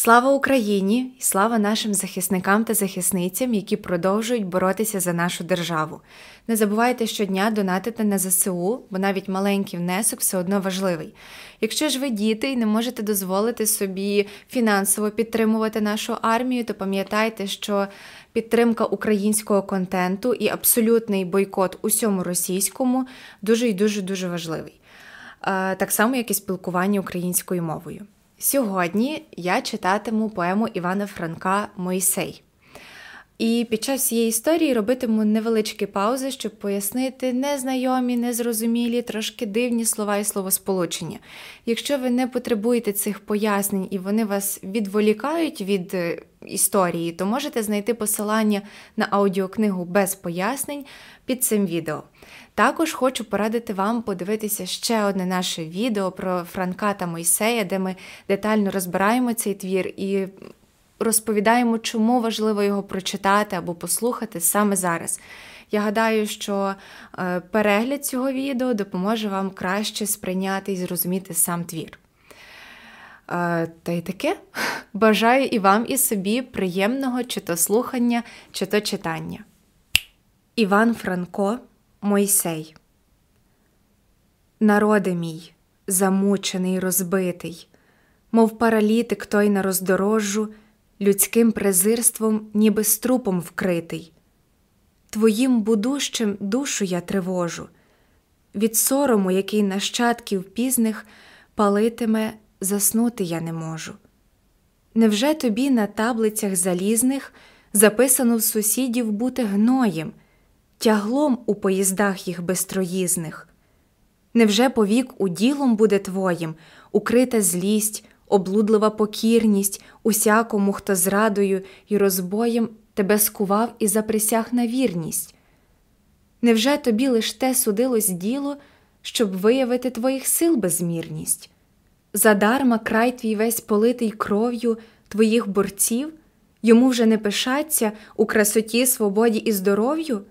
Слава Україні і слава нашим захисникам та захисницям, які продовжують боротися за нашу державу. Не забувайте щодня донатити на ЗСУ, бо навіть маленький внесок все одно важливий. Якщо ж ви діти і не можете дозволити собі фінансово підтримувати нашу армію, то пам'ятайте, що підтримка українського контенту і абсолютний бойкот усьому російському дуже і дуже дуже важливий. Е, так само, як і спілкування українською мовою. Сьогодні я читатиму поему Івана Франка Мойсей. І під час цієї історії робитиму невеличкі паузи, щоб пояснити незнайомі, незрозумілі, трошки дивні слова і словосполучення. Якщо ви не потребуєте цих пояснень і вони вас відволікають від е, історії, то можете знайти посилання на аудіокнигу без пояснень під цим відео. Також хочу порадити вам подивитися ще одне наше відео про Франка та Мойсея, де ми детально розбираємо цей твір і розповідаємо, чому важливо його прочитати або послухати саме зараз. Я гадаю, що е, перегляд цього відео допоможе вам краще сприйняти і зрозуміти сам твір. Е, та й таке бажаю і вам, і собі приємного чи то слухання, чи то читання. Іван Франко Мойсей. Народи мій, замучений, розбитий, мов паралітик той на роздорожжу, людським презирством, ніби струпом вкритий. Твоїм будущим душу я тривожу, від сорому, який нащадків пізних палитиме, заснути я не можу. Невже тобі на таблицях залізних записано в сусідів бути гноєм? Тяглом у поїздах їх безтроїзних. Невже повік уділом буде твоїм, укрита злість, облудлива покірність усякому, хто зрадою і розбоєм тебе скував і заприсяг на вірність? Невже тобі лиш те судилось діло, щоб виявити твоїх сил безмірність? Задарма край твій весь политий кров'ю твоїх борців, йому вже не пишаться у красоті, свободі і здоров'ю?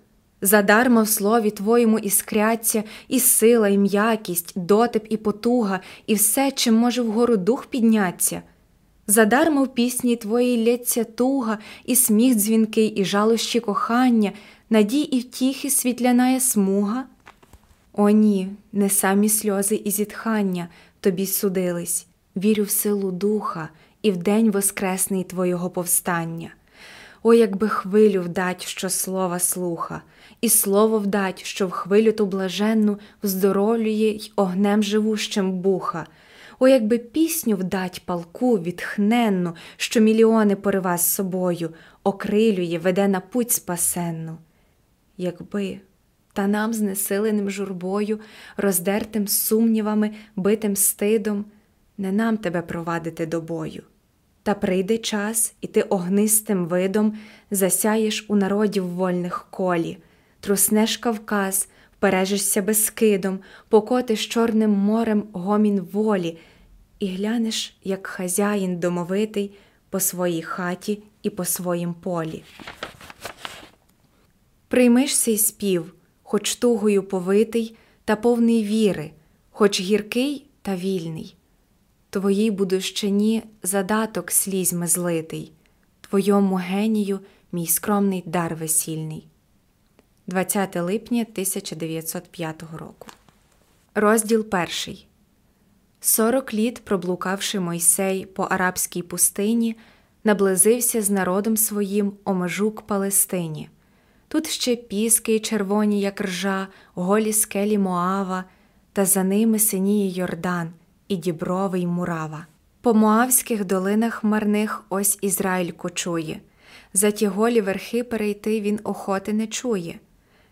Задарма в слові Твоєму іскряться, і сила, і м'якість, дотип і потуга, і все, чим може вгору дух підняться. Задарма в пісні Твоїй лється туга, і сміх дзвінкий, і жалощі кохання, надій і втіхи світляная смуга. О, ні, не самі сльози і зітхання тобі судились, вірю в силу духа і в день воскресний Твого повстання. О, якби хвилю вдать, що слова слуха, і слово вдать, що в хвилю ту блаженну вздоровлює й огнем живущим буха. О, якби пісню вдать палку відхненну, що мільйони порива з собою, окрилює, веде на путь спасенну. Якби та нам знесиленим журбою, роздертим сумнівами, битим стидом, не нам тебе провадити до бою. Та прийде час, і ти огнистим видом засяєш у народів вольних колі, труснеш Кавказ, впережишся безкидом, покотиш Чорним морем гомін волі, і глянеш, як хазяїн домовитий по своїй хаті і по своїм полі. Приймиш сей спів, хоч тугою повитий та повний віри, хоч гіркий та вільний твоїй будущині задаток слізьми злитий, твоєму генію мій скромний дар весільний. 20 липня 1905 року. Розділ перший. Сорок літ, проблукавши Мойсей по арабській пустині, наблизився з народом своїм о межу к Палестині. Тут ще піски червоні, як ржа, голі скелі Моава, та за ними синіє Йордан і дібровий мурава. По Моавських долинах марних ось Ізраїль кочує, за ті голі верхи перейти він охоти не чує.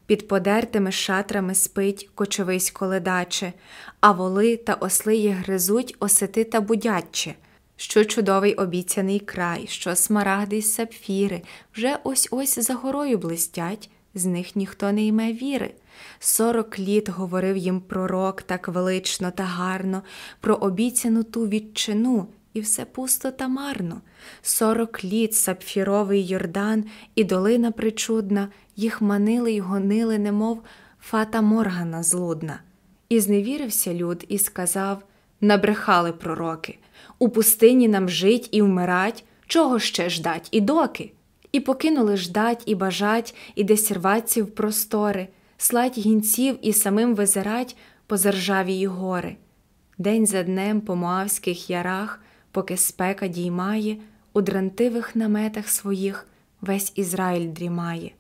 Під подертими шатрами спить кочовисько ледаче, а воли та осли їх гризуть осети та будяче. Що чудовий обіцяний край, що смарагди й сапфіри вже ось ось за горою блистять, з них ніхто не йме віри. Сорок літ говорив їм пророк так велично та гарно, про обіцяну ту відчину, і все пусто та марно. Сорок літ сапфіровий Йордан і долина причудна, їх манили й гонили, немов фата моргана злудна. І зневірився люд і сказав набрехали пророки. у пустині нам жить і вмирать, чого ще ждать і доки? І покинули ждать і бажать, і десь рваться в простори, слать гінців і самим визирать по заржавії гори. День за днем по Моавських ярах, поки спека діймає, у дрантивих наметах своїх весь Ізраїль дрімає.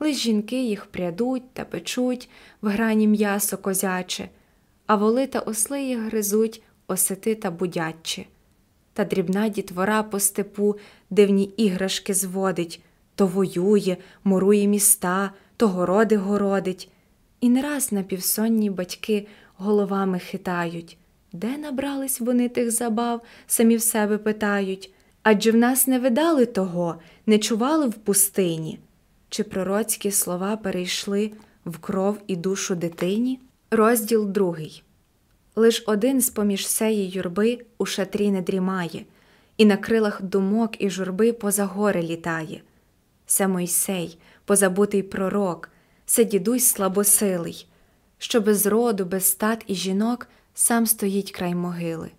Лиш жінки їх прядуть та печуть в грані м'ясо козяче, а воли та осли їх гризуть осети та будяче. Та дрібна дітвора по степу дивні іграшки зводить, то воює, мурує міста, то городи городить. І не раз напівсонні батьки головами хитають. Де набрались вони тих забав, самі в себе питають. Адже в нас не видали того, не чували в пустині. Чи пророцькі слова перейшли в кров і душу дитині? Розділ другий. Лиш один з поміж сеї юрби у шатрі не дрімає, і на крилах думок і журби поза гори літає. Се Мойсей, позабутий пророк, се дідусь слабосилий, що без роду, без стат і жінок сам стоїть край могили.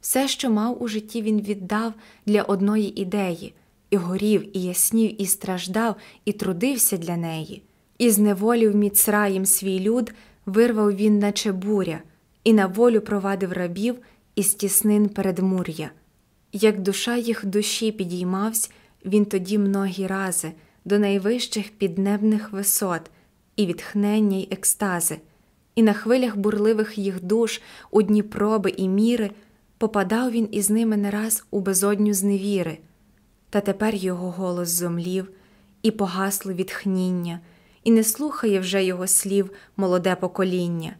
Все, що мав у житті, він віддав для одної ідеї, і горів, і яснів, і страждав, і трудився для неї. І зневолів міцраєм свій люд, вирвав він, наче буря, і на волю провадив рабів із тіснин передмур'я. Як душа їх душі підіймавсь, він тоді многі рази до найвищих піднебних висот, і відхнення й екстази, і на хвилях бурливих їх душ, у дні проби і міри, попадав він із ними не раз у безодню зневіри. Та тепер його голос зомлів, і погасли відхніння, і не слухає вже його слів молоде покоління.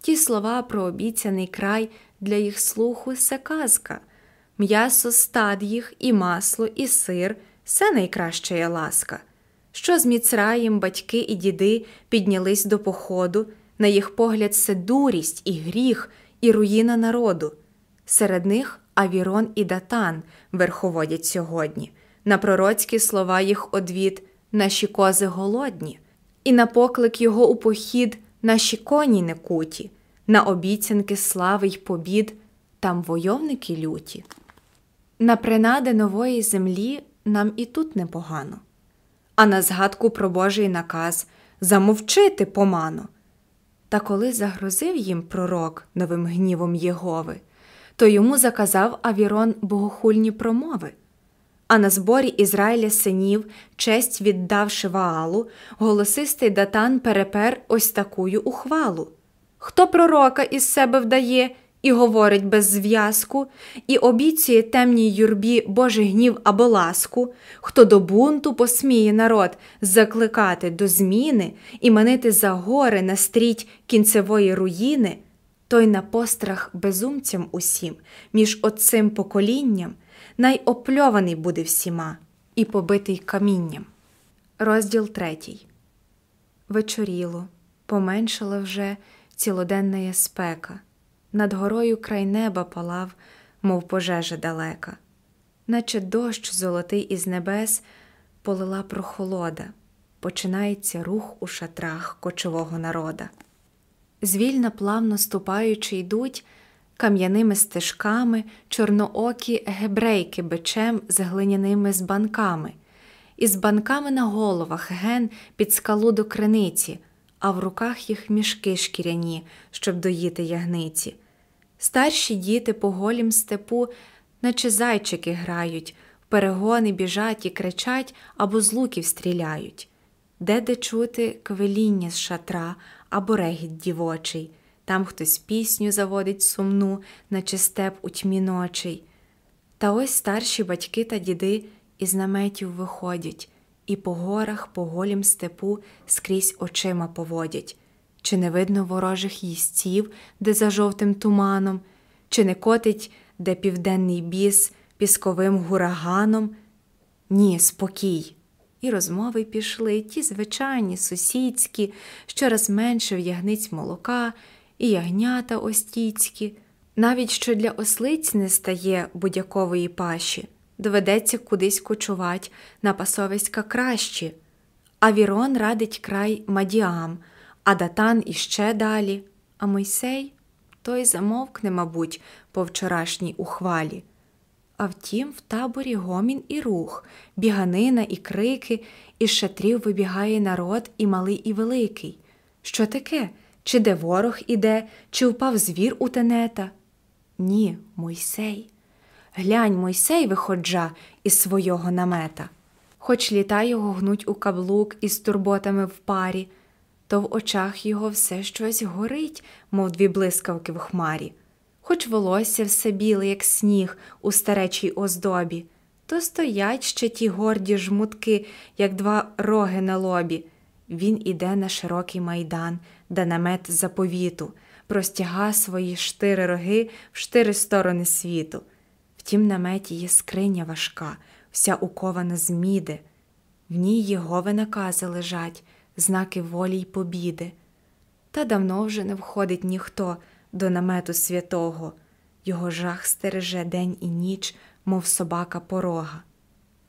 Ті слова про обіцяний край для їх слуху се казка, м'ясо стад їх, і масло, і сир все найкраща є ласка. Що з Міцраєм батьки і діди піднялись до походу, на їх погляд це дурість і гріх, і руїна народу. Серед них Авірон і Датан верховодять сьогодні, на пророцькі слова їх одвід, наші кози голодні, і на поклик його у похід наші коні не куті, на обіцянки слави й побід, там войовники люті. На принади нової землі нам і тут непогано, а на згадку про Божий наказ замовчити помано. Та коли загрозив їм пророк новим гнівом Єгови, то йому заказав Авірон богохульні промови. А на зборі Ізраїля синів, честь віддавши Ваалу, голосистий датан перепер ось такую ухвалу Хто пророка із себе вдає і говорить без зв'язку, і обіцює темній юрбі Божий гнів або ласку, хто до бунту посміє народ закликати до зміни і манити за гори на стріть кінцевої руїни той на пострах безумцям усім, між отцим поколінням, найопльований буде всіма і побитий камінням. Розділ третій. Вечоріло, поменшала вже цілоденна спека. Над горою край неба палав, мов пожежа далека, наче дощ золотий із небес полила прохолода, починається рух у шатрах кочового народа. Звільно плавно ступаючи, йдуть кам'яними стежками чорноокі гебрейки бичем з глиняними збанками, і з банками на головах ген під скалу до криниці, а в руках їх мішки шкіряні, щоб доїти ягниці. Старші діти по голім степу, наче зайчики грають, перегони біжать і кричать або з луків стріляють, де де чути квеління з шатра, або регіт дівочий, там хтось пісню заводить сумну, наче степ у тьмі ночей. Та ось старші батьки та діди із наметів виходять, і по горах, по голім степу скрізь очима поводять. Чи не видно ворожих їстів, де за жовтим туманом, чи не котить, де південний біс пісковим гураганом? Ні, спокій і розмови пішли, ті звичайні, сусідські, щораз менше в ягниць молока, і ягнята остіцькі. Навіть що для ослиць не стає будь-якової паші, доведеться кудись кочувать на пасовиська кращі. А Вірон радить край Мадіам, а Датан іще далі, а Мойсей той замовкне, мабуть, по вчорашній ухвалі. А втім, в таборі гомін і рух, біганина і крики, із шатрів вибігає народ і малий, і великий. Що таке? Чи де ворог іде, чи впав звір у тенета? Ні, Мойсей. Глянь, Мойсей виходжа із свого намета. Хоч літа його гнуть у каблук із турботами в парі, то в очах його все щось горить, мов дві блискавки в хмарі. Хоч волосся все біле, як сніг у старечій оздобі, то стоять ще ті горді жмутки, як два роги на лобі. Він іде на широкий майдан, де намет заповіту, простяга свої штири роги в штири сторони світу. В тім наметі є скриня важка, вся укована з міди. В ній Єгови накази лежать, знаки волі й побіди. Та давно вже не входить ніхто до намету святого, його жах стереже день і ніч, мов собака порога.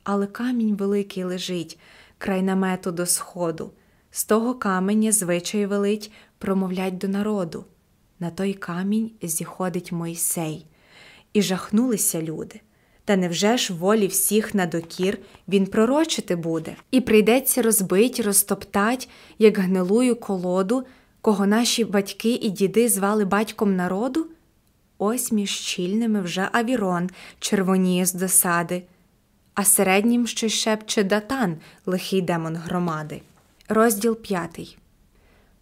Але камінь великий лежить край намету до сходу, з того каменя звичай велить промовлять до народу. На той камінь зіходить Мойсей, і жахнулися люди. Та невже ж волі всіх надокір він пророчити буде, і прийдеться розбить, розтоптать, як гнилую колоду, кого наші батьки і діди звали батьком народу? Ось між щільними вже авірон червоніє з досади, а середнім ще шепче датан, лихий демон громади. Розділ п'ятий.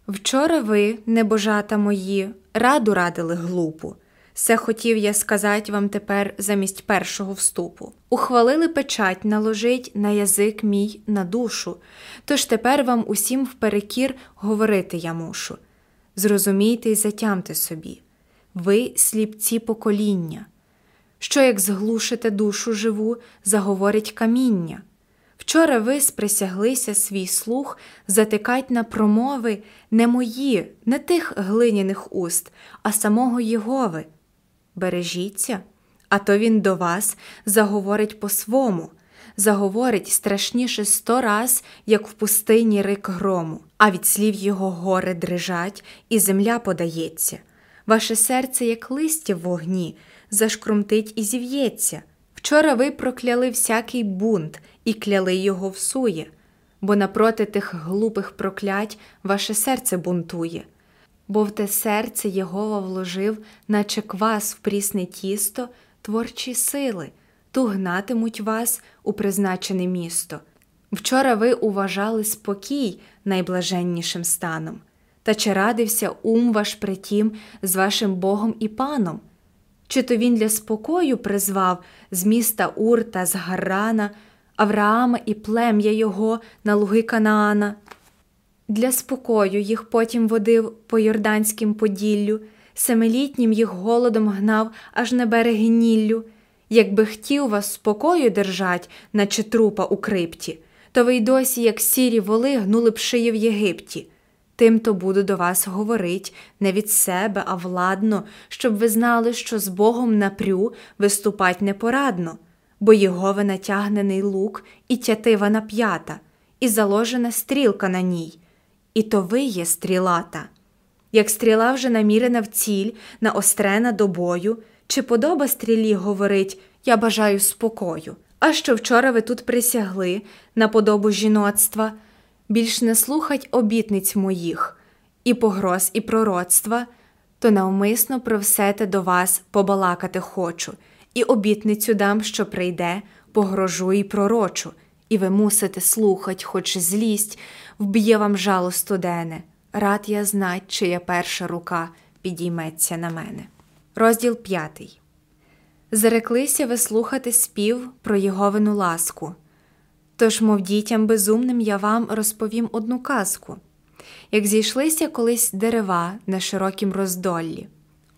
Вчора ви, небожата мої, раду радили глупу. Все хотів я сказати вам тепер замість першого вступу. Ухвалили печать наложить на язик мій на душу, тож тепер вам усім вперекір говорити я мушу. Зрозумійте й затямте собі ви сліпці покоління. Що, як зглушите душу живу, заговорить каміння. Вчора ви сприсяглися свій слух затикать на промови не мої, не тих глиняних уст, а самого Єгови. Бережіться, а то він до вас заговорить по-свому, заговорить страшніше сто раз, як в пустині рик грому, а від слів його гори дрижать, і земля подається. Ваше серце, як листя в вогні, зашкрумтить і зів'ється. Вчора ви прокляли всякий бунт і кляли його всує, бо напроти тих глупих проклять ваше серце бунтує бо в те серце Єгова вложив, наче квас в прісне тісто, творчі сили, ту гнатимуть вас у призначене місто. Вчора ви уважали спокій найблаженнішим станом, та чи радився ум ваш притім з вашим Богом і паном? Чи то він для спокою призвав з міста Ур та з Гаррана, Авраама і плем'я його на луги Канаана? Для спокою їх потім водив по Йорданським поділлю, семилітнім їх голодом гнав аж на береги Ніллю. Якби хотів вас спокою держать, наче трупа у крипті, то ви й досі, як сірі воли, гнули б шиї в Єгипті. Тим то буду до вас говорить не від себе, а владно, щоб ви знали, що з Богом напрю виступать непорадно, бо Єгове натягнений лук і тятива нап'ята, і заложена стрілка на ній і то ви є стрілата. Як стріла вже намірена в ціль, наострена до бою, чи подоба стрілі говорить Я бажаю спокою. А що вчора ви тут присягли на подобу жіноцтва, більш не слухать обітниць моїх, і погроз, і пророцтва, то навмисно про все те до вас побалакати хочу, і обітницю дам, що прийде, погрожу і пророчу, і ви мусите слухать, хоч злість, вб'є вам жало студене, рад я знать, чия перша рука підійметься на мене. Розділ п'ятий. Зареклися ви слухати спів про Єговину ласку. Тож, мов дітям безумним, я вам розповім одну казку як зійшлися колись дерева на широкім роздоллі.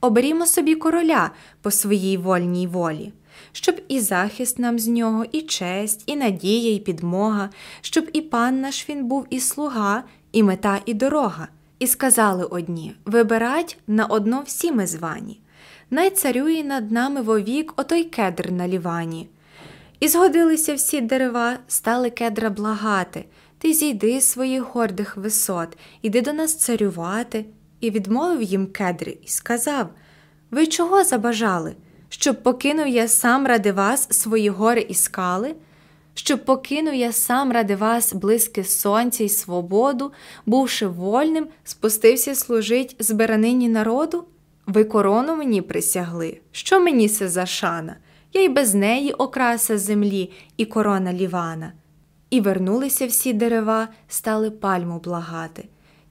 Оберімо собі короля по своїй вольній волі щоб і захист нам з нього, і честь, і надія, і підмога, щоб і пан наш він був, і слуга, і мета, і дорога. І сказали одні вибирать на одно всі ми звані. Най царює над нами вовік отой кедр на лівані. І згодилися всі дерева, стали кедра благати. Ти зійди з своїх гордих висот, іди до нас царювати. І відмовив їм кедри, і сказав Ви чого забажали? Щоб покинув я сам ради вас свої гори і скали? Щоб покинув я сам ради вас близьке сонця й свободу, бувши вольним, спустився служить збиранині народу? Ви корону мені присягли, що мені се за шана? Я й без неї окраса землі і корона лівана. І вернулися всі дерева, стали пальму благати.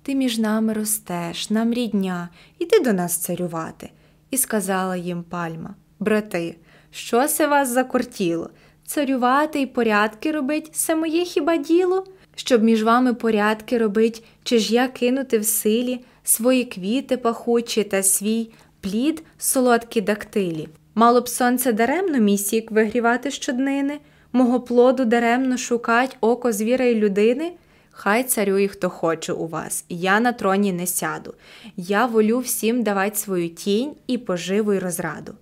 Ти між нами ростеш, нам рідня, іди до нас царювати. І сказала їм пальма Брати, що се вас закортіло? Царювати й порядки робить це моє хіба діло? Щоб між вами порядки робить, чи ж я кинути в силі свої квіти пахучі та свій плід солодкі дактилі? Мало б сонце даремно мій сік вигрівати щоднини, мого плоду даремно шукать око звіра й людини. Хай царює, хто хоче у вас, я на троні не сяду. Я волю всім давать свою тінь і поживу й розраду.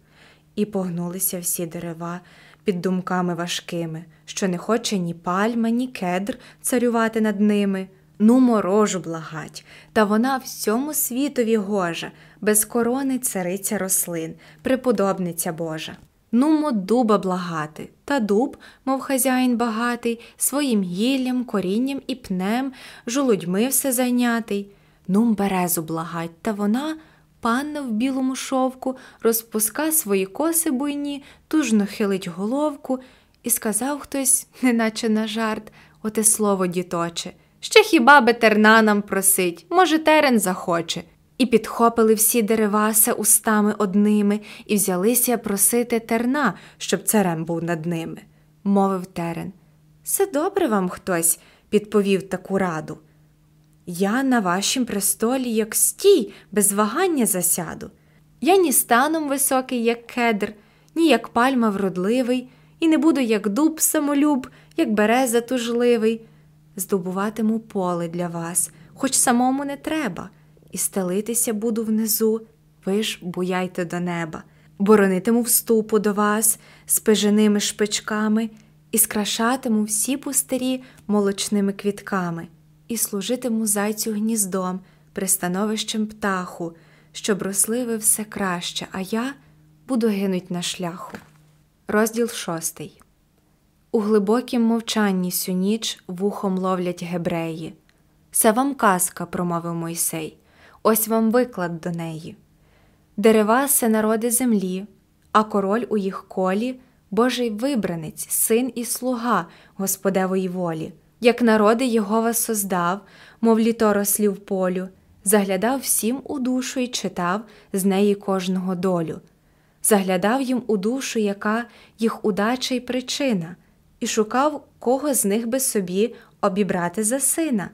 І погнулися всі дерева під думками важкими, що не хоче ні пальма, ні кедр царювати над ними. Ну, морожу благать, та вона всьому світові гожа, без корони цариця рослин, преподобниця Божа. Нумо дуба благати, та дуб, мов хазяїн багатий, своїм гіллям, корінням і пнем, жолудьми все зайнятий. Нум березу благать, та вона, панна в білому шовку, розпуска свої коси буйні, тужно хилить головку, і сказав хтось, неначе на жарт, оте слово діточе. Ще хіба би терна нам просить, може, терен захоче. І підхопили всі дереваса устами одними і взялися просити терна, щоб царем був над ними. Мовив терен. Все добре вам хтось підповів таку раду. Я на вашім престолі, як стій, без вагання засяду. Я ні станом високий, як кедр, ні як пальма вродливий, і не буду, як дуб самолюб, як береза тужливий. Здобуватиму поле для вас, хоч самому не треба і стелитися буду внизу, ви ж буяйте до неба, боронитиму вступу до вас з пеженими шпичками, і скрашатиму всі пустирі молочними квітками, і служитиму зайцю гніздом, пристановищем птаху, щоб росли ви все краще, а я буду гинуть на шляху. Розділ шостий. У глибокім мовчанні сю ніч вухом ловлять гебреї. Це вам казка, промовив Мойсей ось вам виклад до неї. Дерева се народи землі, а король у їх колі, Божий вибранець, син і слуга Господевої волі, як народи Єгова создав, мов літо рослі в полю, заглядав всім у душу і читав з неї кожного долю, заглядав їм у душу, яка їх удача й причина, і шукав, кого з них би собі обібрати за сина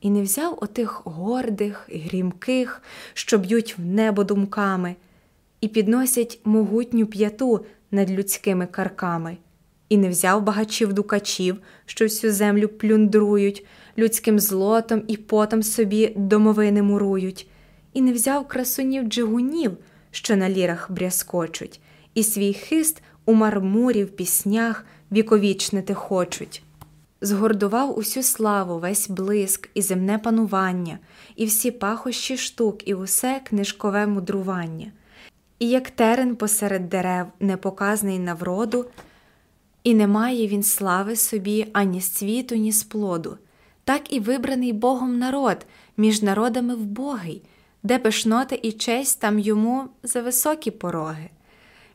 і не взяв отих гордих, грімких, що б'ють в небо думками, і підносять могутню п'яту над людськими карками, і не взяв багачів дукачів, що всю землю плюндрують, людським злотом і потом собі домовини мурують, і не взяв красунів джигунів, що на лірах брязкочуть, і свій хист у мармурі в піснях віковічнити хочуть згордував усю славу, весь блиск і земне панування, і всі пахощі штук, і усе книжкове мудрування. І як терен посеред дерев, непоказний на вроду, і не має він слави собі ані з цвіту, ні з плоду, так і вибраний Богом народ між народами вбогий, де пишнота і честь там йому за високі пороги.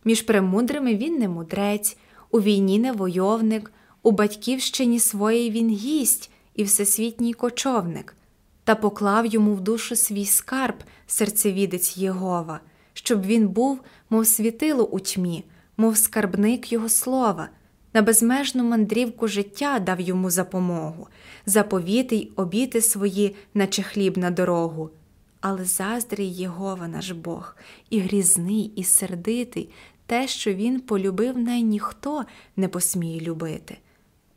Між премудрими він не мудрець, у війні не войовник, у батьківщині своїй він гість і всесвітній кочовник, та поклав йому в душу свій скарб, серцевідець Єгова, щоб він був, мов світило у тьмі, мов скарбник його слова, на безмежну мандрівку життя дав йому запомогу, заповіти й обіти свої, наче хліб на дорогу. Але заздрий Єгова наш Бог, і грізний, і сердитий, те, що він полюбив, най ніхто не посміє любити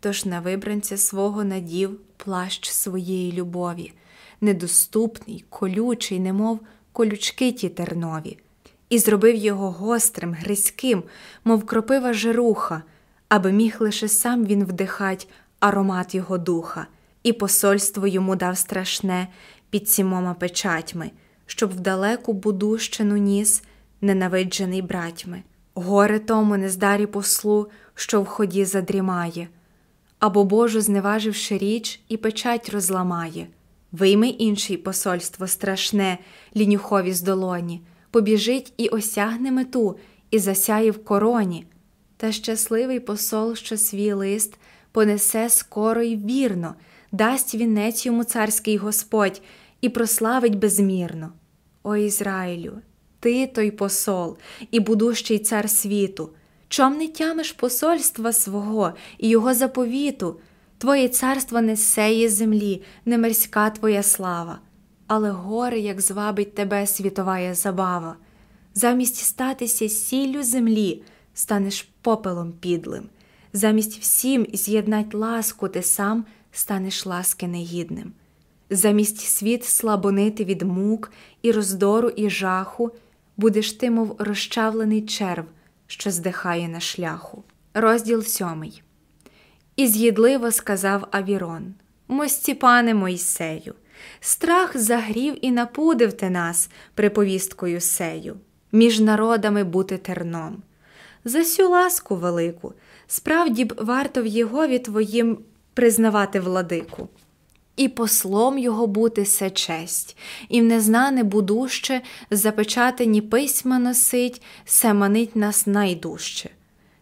тож на вибранця свого надів плащ своєї любові, недоступний, колючий, немов колючки ті тернові, і зробив його гострим, гризьким, мов кропива жируха, аби міг лише сам він вдихать аромат його духа, і посольство йому дав страшне під сімома печатьми, щоб в далеку будущину ніс ненавиджений братьми, горе тому нездарі послу, що в ході задрімає, або Божу, зневаживши річ, і печать розламає. Вийми інший посольство страшне, лінюхові з долоні, побіжить і осягне мету, і засяє в короні. Та щасливий посол, що свій лист понесе скоро й вірно, дасть вінець йому царський Господь і прославить безмірно. О Ізраїлю, ти той посол і будущий цар світу, чом не тямиш посольства свого і його заповіту, Твоє царство не сеє землі, не мерська твоя слава, але горе, як звабить тебе світовая забава, замість статися сіллю землі, станеш попелом підлим, замість всім з'єднать ласку ти сам станеш ласки негідним. Замість світ слабонити від мук і роздору, і жаху, будеш ти, мов розчавлений черв, що здихає на шляху. Розділ сьомий. І з'їдливо сказав Авірон: Мості, пане Мойсею, страх загрів і напудив ти нас приповісткою сею, між народами бути терном. За сю ласку велику, справді б варто в Єгові твоїм признавати владику і послом його бути се честь, і в незнане будуще запечатані письма носить, се манить нас найдужче.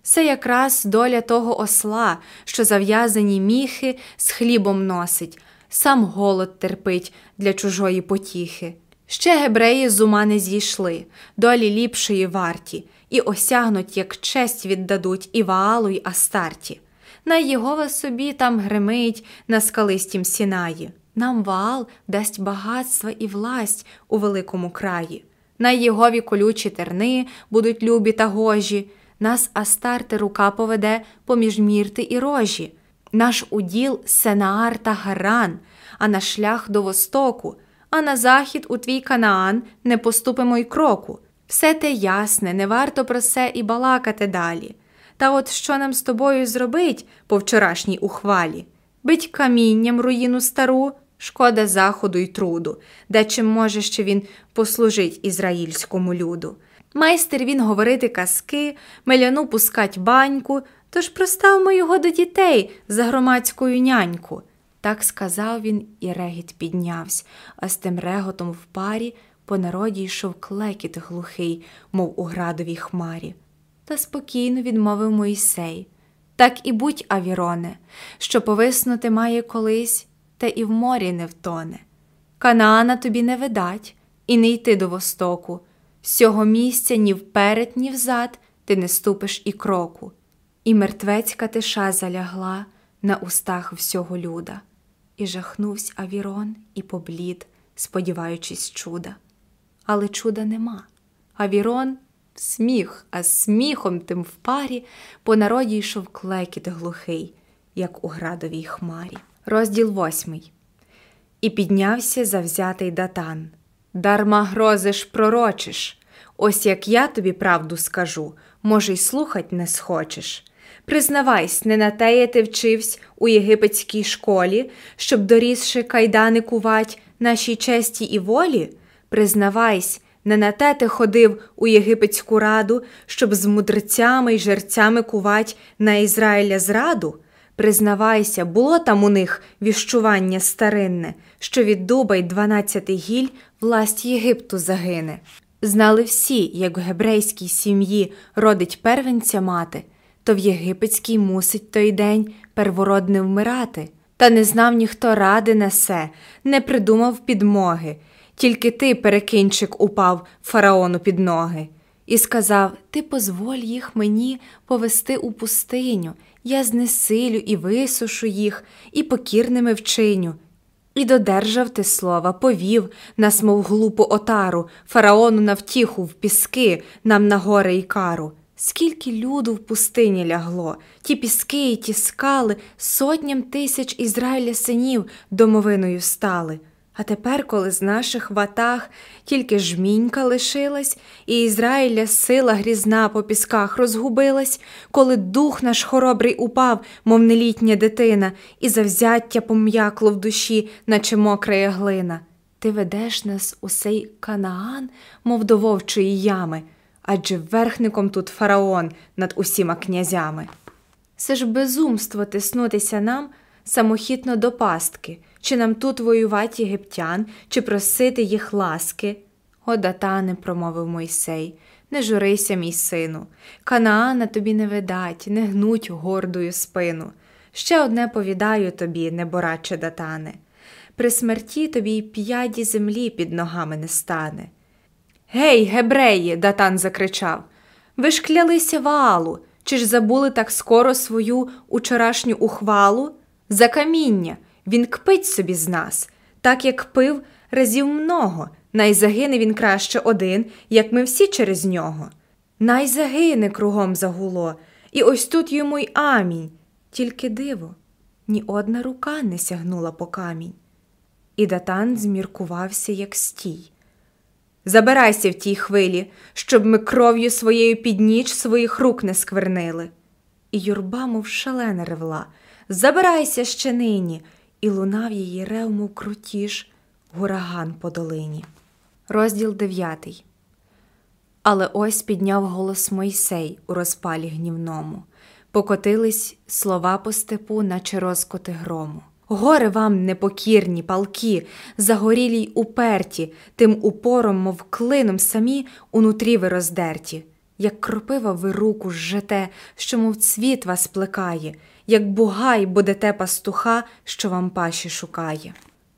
Це якраз доля того осла, що зав'язані міхи з хлібом носить, сам голод терпить для чужої потіхи. Ще гебреї з ума не зійшли, долі ліпшої варті, і осягнуть, як честь віддадуть і Ваалу й Астарті. Най Єгова собі там гримить на скалистім сінаї. Нам Ваал дасть багатства і власть у великому краї. На Єгові колючі терни будуть любі та гожі, нас Астарти рука поведе поміж мірти і рожі, наш уділ Сенаар та Гаран, а на шлях до востоку, а на захід у твій Канаан не поступимо й кроку. Все те ясне, не варто про це і балакати далі. Та от що нам з тобою зробить по вчорашній ухвалі? Бить камінням руїну стару, шкода заходу й труду, де чим може ще він послужить ізраїльському люду. Майстер він говорити казки, меляну пускать баньку, тож проставмо його до дітей за громадською няньку. Так сказав він, і регіт піднявся, а з тим реготом в парі по народі йшов клекіт глухий, мов у градовій хмарі та спокійно відмовив Моїсей. Так і будь, Авіроне, що повиснути має колись, та і в морі не втоне. Канаана тобі не видать, і не йти до востоку. З цього місця ні вперед, ні взад ти не ступиш і кроку. І мертвецька тиша залягла на устах всього люда, і жахнувся Авірон і поблід, сподіваючись чуда. Але чуда нема. Авірон сміх, а з сміхом тим в парі по народі йшов клекіт глухий, як у градовій хмарі. Розділ восьмий. І піднявся завзятий датан. Дарма грозиш, пророчиш. Ось як я тобі правду скажу, може, й слухать не схочеш. Признавайсь, не на теє ти вчивсь у єгипетській школі, щоб дорісши кайдани кувать нашій честі і волі. Признавайсь, не на те ти ходив у єгипетську раду, щоб з мудрецями й жерцями кувать на Ізраїля зраду? Признавайся, було там у них віщування старинне, що від дуба й дванадцяти гіль власть Єгипту загине. Знали всі, як в гебрейській сім'ї родить первенця мати, то в єгипетській мусить той день первородне вмирати. Та не знав ніхто ради несе, не придумав підмоги. Тільки ти, перекинчик, упав фараону під ноги, і сказав: Ти позволь їх мені повести у пустиню, я знесилю і висушу їх, і покірними вчиню. І додержав ти слова, повів нас, мов глупу отару, фараону на втіху в піски, нам на горе і кару. Скільки люду в пустині лягло, ті піски і ті скали сотням тисяч Ізраїля синів домовиною стали. А тепер, коли з наших ватах тільки жмінька лишилась, і Ізраїля сила грізна по пісках розгубилась, коли дух наш хоробрий упав, мов нелітня дитина, і завзяття пом'якло в душі, наче мокрая глина. Ти ведеш нас у сей канаан, мов до вовчої ями, адже верхником тут фараон над усіма князями. Це ж безумство тиснутися нам самохітно до пастки, чи нам тут воювати єгиптян, чи просити їх ласки. О, датане, промовив Мойсей, не журися, мій сину, Канаана тобі не видать, не гнуть гордою спину. Ще одне повідаю тобі, небораче датане. При смерті тобі й п'яді землі під ногами не стане. Гей, гебреї, датан закричав. Ви ж клялися ваалу, чи ж забули так скоро свою учорашню ухвалу? За каміння він кпить собі з нас, так як пив разів много, най загине він краще один, як ми всі через нього. Най загине кругом загуло, і ось тут йому й амінь. Тільки диво, ні одна рука не сягнула по камінь. І датан зміркувався, як стій. Забирайся в тій хвилі, щоб ми кров'ю своєю під ніч своїх рук не сквернили. І юрба, мов шалена ревла, забирайся ще нині, і лунав її рев, мов крутіш, гураган по долині. Розділ дев'ятий. Але ось підняв голос Мойсей у розпалі гнівному. Покотились слова по степу, наче розкоти грому. Горе вам, непокірні, палки, загорілі й уперті, тим упором, мов клином самі унутрі ви роздерті, як кропива ви руку жжете, що, мов цвіт вас плекає, як бугай будете пастуха, що вам паші шукає.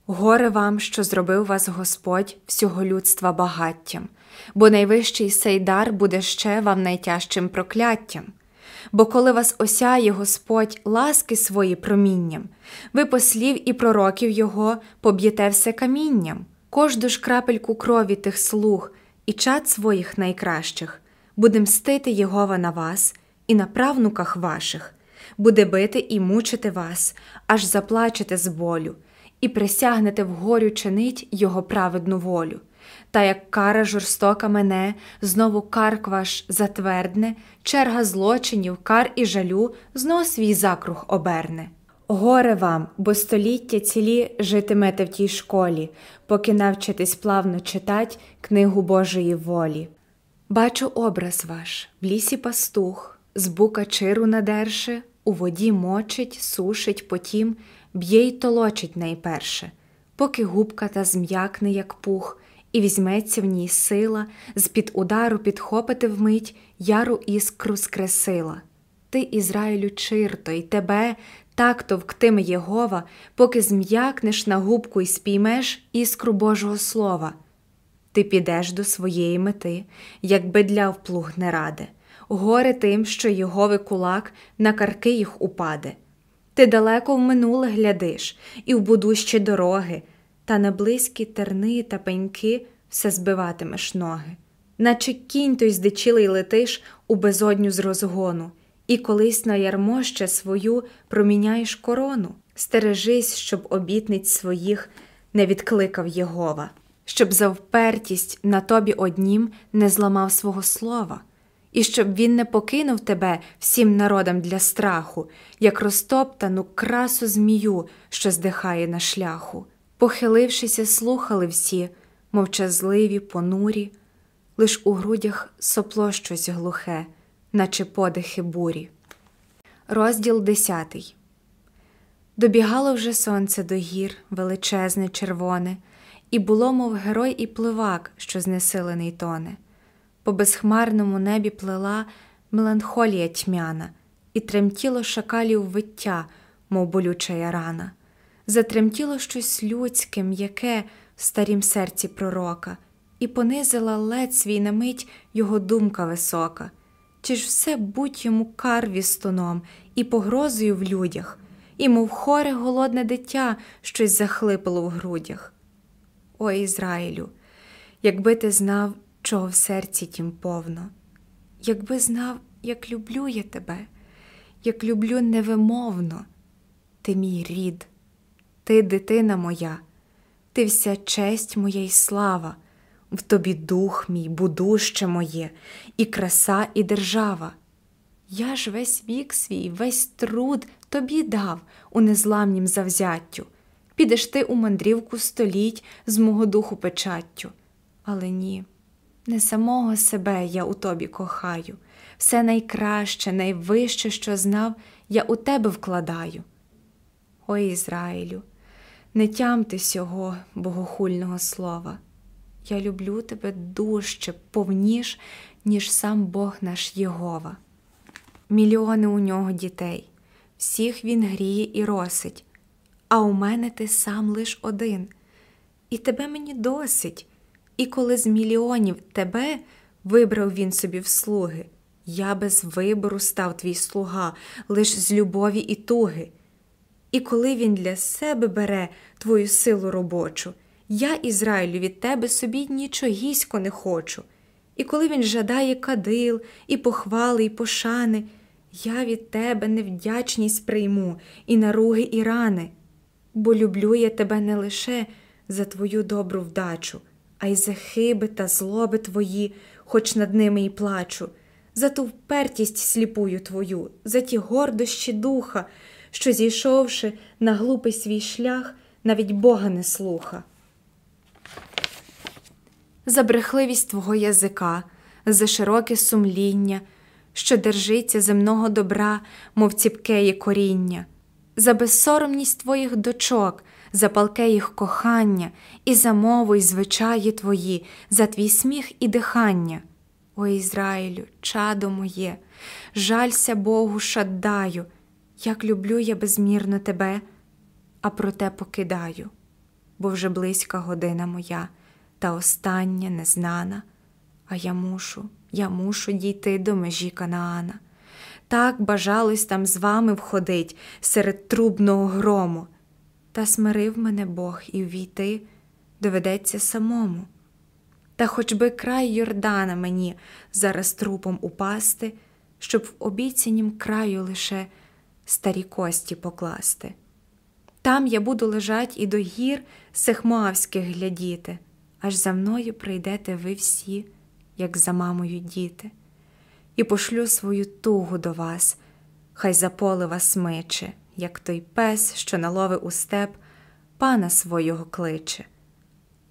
Горе вам, що зробив вас Господь всього людства багаттям, бо найвищий сей дар буде ще вам найтяжчим прокляттям. Бо коли вас осяє Господь ласки свої промінням, ви послів і пророків Його поб'єте все камінням, кожду ж крапельку крові тих слуг і чад своїх найкращих, буде мстити Єгова на вас і на правнуках ваших, буде бити і мучити вас, аж заплачете з болю, і присягнете вгорю чинить Його праведну волю. Та як кара жорстока мене, знову карк ваш затвердне, черга злочинів, кар і жалю знов свій закруг оберне. Горе вам, бо століття цілі житимете в тій школі, поки навчитесь плавно читать книгу Божої волі. Бачу образ ваш в лісі пастух, з бука чиру надерше, у воді мочить, сушить, потім б'є й толочить найперше, поки губка та зм'якне, як пух і візьметься в ній сила, з під удару підхопити вмить яру іскру скресила. Ти, Ізраїлю, чирто, й тебе так товктиме Єгова, поки зм'якнеш на губку й спіймеш іскру Божого Слова. Ти підеш до своєї мети, як бедля в плуг не раде, горе тим, що Єгови кулак на карки їх упаде. Ти далеко в минуле глядиш, і в будущі дороги та на близькі терни та пеньки все збиватимеш ноги, наче кінь той здичілий летиш у безодню з розгону, і колись на ярмо ще свою проміняєш корону. Стережись, щоб обітниць своїх не відкликав Єгова, щоб за впертість на тобі однім не зламав свого слова, і щоб він не покинув тебе всім народам для страху, як розтоптану красу змію, що здихає на шляху. Похилившися, слухали всі, мовчазливі, понурі, лиш у грудях сопло щось глухе, наче подихи бурі. Розділ десятий. Добігало вже сонце до гір, величезне, червоне, і було, мов герой і пливак, що знесилений тоне. По безхмарному небі плела меланхолія тьмяна, і тремтіло шакалів виття, мов болюча рана затремтіло щось людське, м'яке в старім серці пророка, і понизила ледь свій на мить його думка висока. Чи ж все будь йому кар вістуном і погрозою в людях, і, мов хоре голодне дитя, щось захлипало в грудях. Ой Ізраїлю, якби ти знав, чого в серці тім повно, якби знав, як люблю я тебе, як люблю невимовно, ти мій рід. Ти, дитина моя, ти вся честь моя й слава, в тобі дух мій, будуще моє, і краса, і держава. Я ж весь вік свій, весь труд тобі дав у незламнім завзяттю. Підеш ти у мандрівку століть з мого духу печаттю. Але ні, Не самого себе я у тобі кохаю, все найкраще, найвище, що знав, я у тебе вкладаю. Ой Ізраїлю, не тямте сього богохульного слова. Я люблю тебе дужче, повніш, ніж сам Бог наш Єгова. Мільйони у нього дітей, всіх він гріє і росить, а у мене ти сам лиш один, і тебе мені досить. І коли з мільйонів тебе вибрав він собі в слуги, я без вибору став твій слуга, лиш з любові і туги. І коли він для себе бере твою силу робочу, я, Ізраїлю, від тебе собі нічогісько не хочу. І коли він жадає кадил, і похвали, і пошани, я від тебе невдячність прийму, і наруги, і рани, бо люблю я тебе не лише за твою добру вдачу, а й за хиби та злоби твої, хоч над ними і плачу, за ту впертість сліпую твою, за ті гордощі духа, що, зійшовши на глупий свій шлях, навіть Бога не слуха. За брехливість твого язика, за широке сумління, що держиться земного добра, мов ціпкеє коріння, за безсоромність твоїх дочок, за палке їх кохання, і за мову й звичаї твої, за твій сміх і дихання. О Ізраїлю, чадо моє, жалься Богу, шаддаю, як люблю я безмірно тебе, а проте покидаю, бо вже близька година моя, та остання незнана, а я мушу, я мушу дійти до межі Канаана. Так бажалось там з вами входить серед трубного грому, та смирив мене Бог і ввійти доведеться самому. Та хоч би край Йордана мені зараз трупом упасти, щоб в обіцянім краю лише старі кості покласти. Там я буду лежать і до гір сехмоавських глядіти, аж за мною прийдете ви всі, як за мамою діти, і пошлю свою тугу до вас, хай за поле вас миче, як той пес, що наловив у степ, пана свого кличе.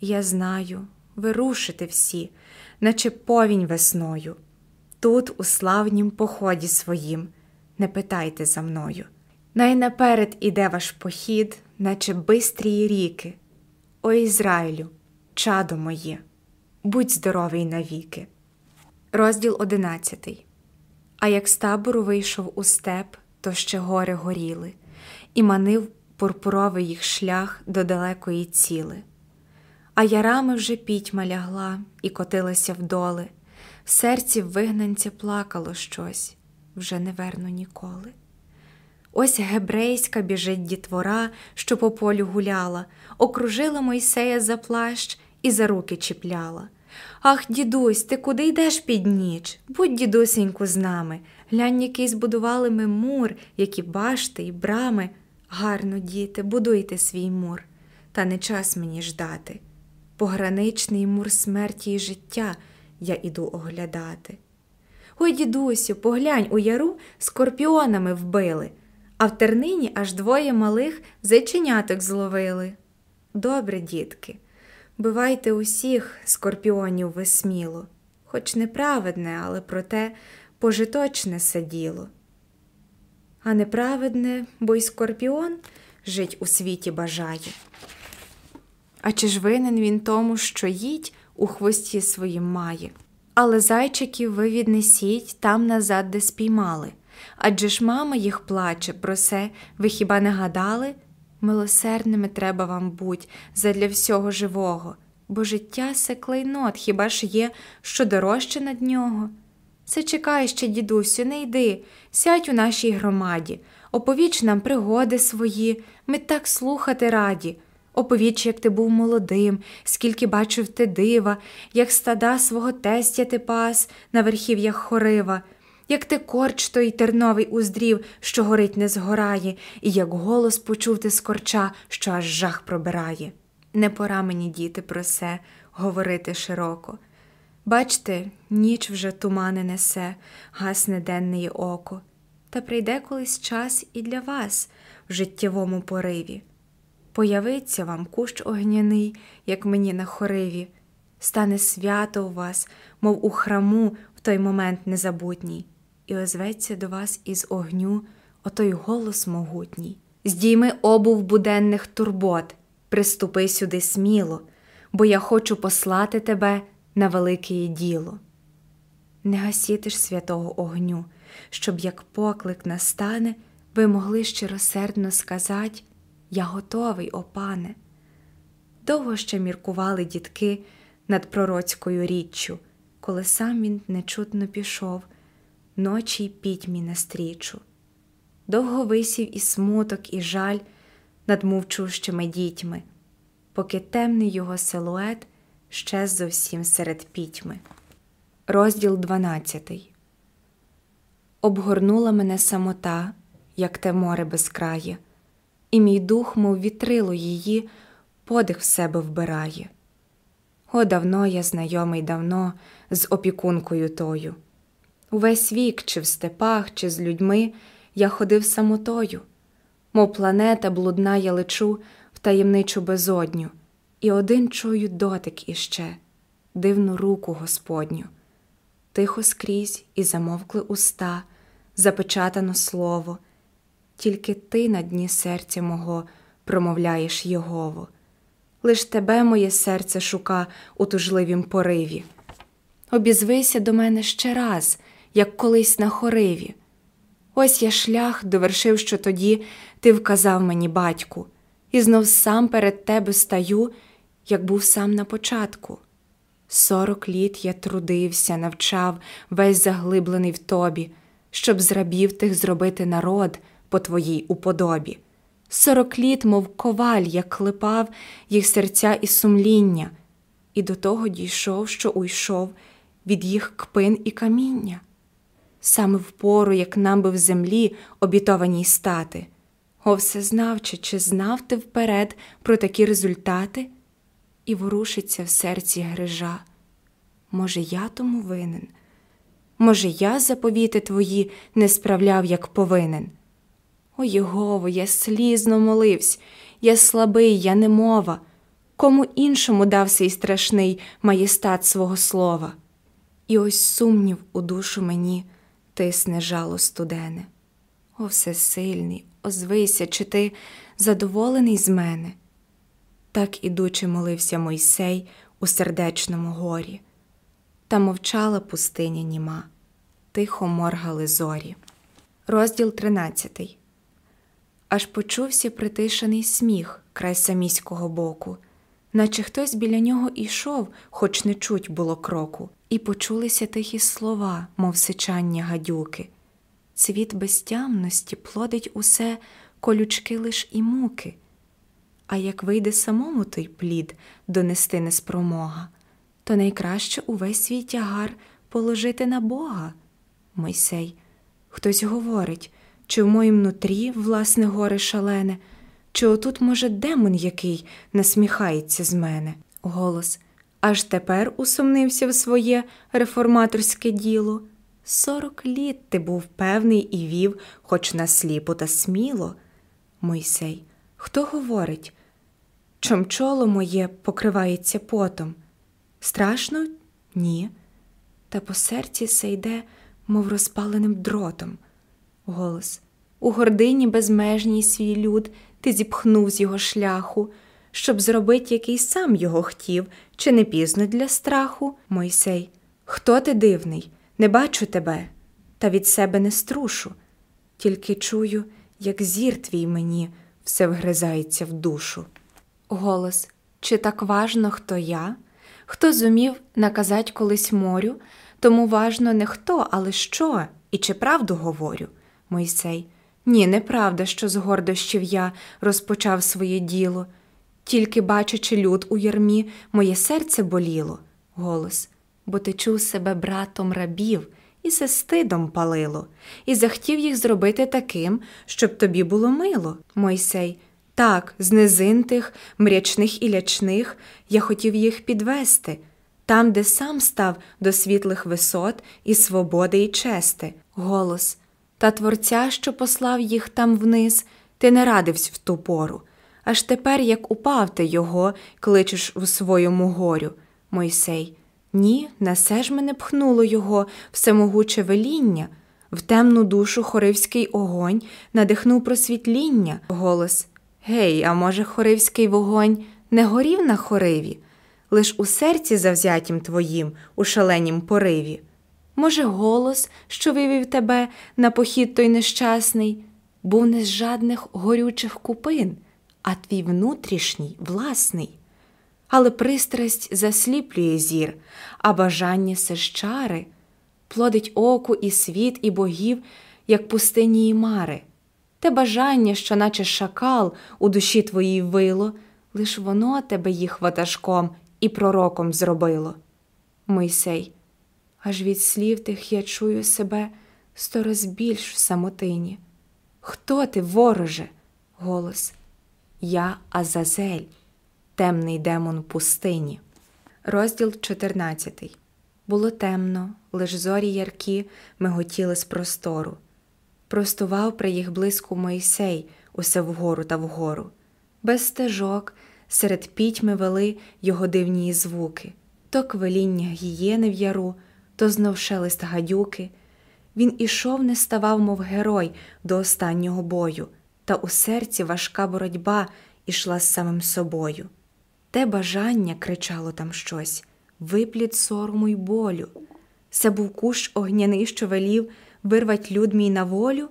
Я знаю, ви рушите всі, наче повінь весною. Тут, у славнім поході своїм, не питайте за мною. Найнаперед іде ваш похід, наче бистрії ріки. О Ізраїлю, чадо моє, будь здоровий навіки. Розділ одинадцятий. А як з табору вийшов у степ, то ще гори горіли, і манив пурпуровий їх шлях до далекої ціли. А ярами вже пітьма лягла і котилася вдоли, в серці вигнанця плакало щось, вже не верну ніколи. Ось гебрейська біжить дітвора, що по полю гуляла, окружила Мойсея за плащ і за руки чіпляла. Ах, дідусь, ти куди йдеш під ніч? Будь, дідусеньку, з нами. Глянь, який збудували ми мур, які башти і брами. Гарно, діти, будуйте свій мур, та не час мені ждати. Пограничний мур смерті і життя я іду оглядати. Ой, дідусю, поглянь, у яру скорпіонами вбили, а в тернині аж двоє малих зайченяток зловили. Добре, дітки, бивайте усіх скорпіонів весміло, хоч неправедне, але проте пожиточне саділо. А неправедне, бо й скорпіон жить у світі бажає. А чи ж винен він тому, що їдь у хвості своїм має? Але зайчиків ви віднесіть там назад, де спіймали. Адже ж мама їх плаче, про це ви хіба не гадали? Милосердними треба вам буть задля всього живого, бо життя се клейнот, хіба ж є, що дорожче над нього? Це чекай ще, дідусю, не йди, сядь у нашій громаді, оповіч нам пригоди свої, ми так слухати раді. Оповіч, як ти був молодим, скільки бачив ти дива, як стада свого тестя ти пас на верхів'ях хорива, як ти корч той терновий уздрів, що горить не згорає, і як голос почув ти з корча, що аж жах пробирає. Не пора мені, діти, про се говорити широко. Бачте, ніч вже тумани несе, гасне денне око, та прийде колись час і для вас в життєвому пориві. Появиться вам кущ огняний, як мені на хориві, стане свято у вас, мов у храму в той момент незабутній, і озветься до вас із огню отой голос могутній. Здійми обув буденних турбот, приступи сюди сміло, бо я хочу послати тебе на велике діло. Не гасіти ж святого огню, щоб як поклик настане, ви могли щиросердно сказать Я готовий, о пане. Довго ще міркували дітки над пророцькою річчю, коли сам він нечутно пішов, ночі й пітьмі настрічу. Довго висів і смуток, і жаль над мовчущими дітьми, поки темний його силует щез зовсім серед пітьми. Розділ 12 Обгорнула мене самота, як те море безкрає, і мій дух, мов вітрило її, подих в себе вбирає. О, давно я знайомий давно з опікункою тою. Увесь вік, чи в степах, чи з людьми я ходив самотою, мов планета блудна я лечу в таємничу безодню, і один чую дотик іще, дивну руку Господню. Тихо скрізь і замовкли уста, запечатано слово, тільки ти на дні серця мого промовляєш Єгово. Лиш тебе моє серце шука у тужливім пориві. Обізвися до мене ще раз, як колись на хориві. Ось я шлях довершив, що тоді ти вказав мені, батьку, і знов сам перед тебе стаю, як був сам на початку. Сорок літ я трудився, навчав, весь заглиблений в тобі, щоб з рабів тих зробити народ по твоїй уподобі. Сорок літ, мов коваль, я клепав їх серця і сумління, і до того дійшов, що уйшов від їх кпин і каміння. Саме в пору, як нам би в землі обітованій стати. О, всезнавче, чи знав ти вперед про такі результати? І ворушиться в серці грижа. Може, я тому винен? Може, я заповіти твої не справляв, як повинен? О Єгово, я слізно моливсь, я слабий, я немова, кому іншому дався й страшний маєстат свого слова. І ось сумнів у душу мені тисне жало студене. О, всесильний, озвися, чи ти задоволений з мене? Так ідучи, молився Мойсей у сердечному горі, та мовчала пустиня німа, тихо моргали зорі. Розділ тринадцятий аж почувся притишений сміх край саміського боку, наче хтось біля нього ішов, хоч не чуть було кроку, і почулися тихі слова, мов сичання гадюки. Цвіт безтямності плодить усе колючки лиш і муки. А як вийде самому той плід донести неспромога, то найкраще увесь свій тягар положити на Бога. Мойсей, хтось говорить, чи в моїм нутрі, власне, горе шалене, чи отут, може, демон який насміхається з мене? Голос аж тепер усумнився в своє реформаторське діло. Сорок літ ти був певний і вів, хоч насліпо та сміло. Мойсей, хто говорить? Чом чоло моє покривається потом? Страшно? Ні. Та по серці се йде, мов розпаленим дротом. Голос у гордині безмежній свій люд ти зіпхнув з його шляху, щоб зробити, який сам його хотів, чи не пізно для страху. Мойсей, хто ти дивний? Не бачу тебе, та від себе не струшу, тільки чую, як зір твій мені все вгризається в душу. Голос чи так важно, хто я? Хто зумів наказать колись морю, тому важно не хто, але що, і чи правду говорю. Мойсей, ні, неправда, що з гордощів я розпочав своє діло, тільки, бачачи люд у ярмі, моє серце боліло. Голос, бо ти чув себе братом рабів і се стидом палило, і захотів їх зробити таким, щоб тобі було мило. Мойсей, так, з низин тих, мрячних і лячних я хотів їх підвести, там, де сам став до світлих висот і свободи і чести. Голос та Творця, що послав їх там вниз, ти не радився в ту пору. Аж тепер, як упав ти його, кличеш у своєму горю. Мойсей. Ні, несе ж мене пхнуло його всемогуче веління, в темну душу хоривський огонь надихнув просвітління. Голос Гей, а може, хоривський вогонь не горів на хориві, лиш у серці завзятім твоїм, у шаленім пориві. Може, голос, що вивів тебе на похід той нещасний, був не з жадних горючих купин, а твій внутрішній, власний. Але пристрасть засліплює зір, а бажання сещари плодить оку і світ, і богів, як пустині і мари. Те бажання, що, наче шакал, у душі твоїй вило, лиш воно тебе їх ватажком і пророком зробило. Мойсей, аж від слів тих я чую себе сто раз більш в самотині. Хто ти, вороже? Голос. Я Азазель, темний демон пустині. Розділ 14 Було темно, лиш зорі яркі миготіли з простору. Простував при їх блиску Мойсей усе вгору та вгору. Без стежок серед пітьми вели його дивні звуки то квеління гієни в яру, то знов шелест гадюки. Він ішов, не ставав, мов герой, до останнього бою, та у серці важка боротьба ішла з самим собою. Те бажання кричало там щось, випліт сорому й болю. Це був кущ огняний, що велів вирвать люд мій на волю.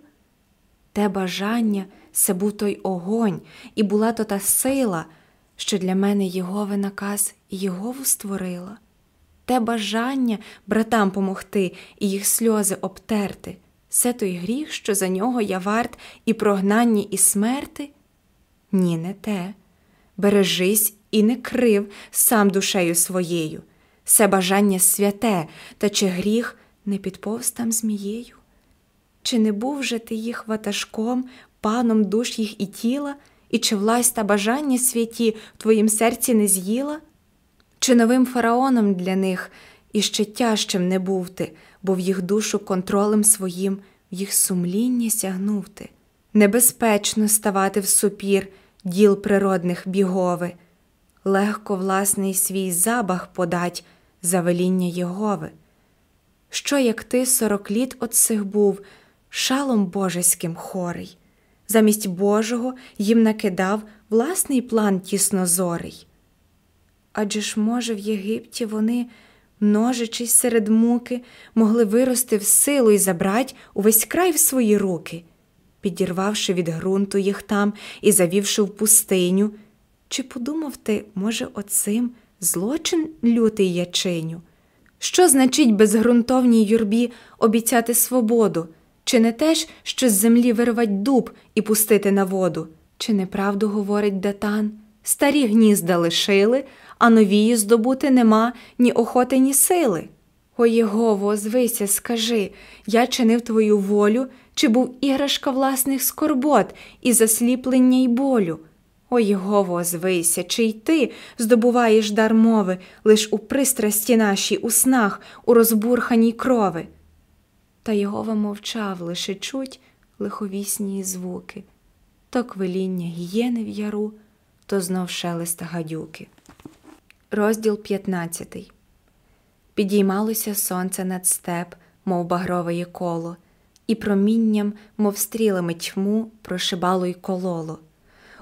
Те бажання, це був той огонь, і була то та сила, що для мене Єгови наказ Єгову створила. Те бажання братам помогти і їх сльози обтерти, це той гріх, що за нього я варт і прогнання, і смерти? Ні, не те. Бережись і не крив сам душею своєю, це бажання святе, та чи гріх не підповз там змією? Чи не був же ти їх ватажком, паном душ їх і тіла, і чи власть та бажання святі в твоїм серці не з'їла? Чи новим фараоном для них іще тяжчим не був ти, бо в їх душу контролем своїм, в їх сумління сягнув ти? Небезпечно ставати в супір діл природних бігови, легко власний свій забах подать за веління Єгови. Що, як ти сорок літ от сих був, шалом божеським хорий, замість Божого їм накидав власний план тіснозорий. Адже ж, може, в Єгипті вони, множичись серед муки, могли вирости в силу і забрать увесь край в свої руки, підірвавши від ґрунту їх там і завівши в пустиню. Чи подумав ти, може, оцим злочин лютий я чиню? Що значить безґрунтовній юрбі обіцяти свободу? Чи не теж, що з землі вирвать дуб і пустити на воду? Чи неправду говорить датан? Старі гнізда лишили, а новії здобути нема ні охоти, ні сили. О Єгово, озвися, скажи я чинив твою волю, чи був іграшка власних скорбот і засліплення й болю? О Єгово, озвися, чи й ти здобуваєш дар мови лиш у пристрасті нашій, у снах, у розбурханій крови? Та Єгова мовчав, лише чуть лиховісні звуки, то квиління гієни в яру, то знов шелест гадюки. Розділ 15 Підіймалося сонце над степ, мов багрове коло, і промінням, мов стрілами тьму, прошибало й кололо.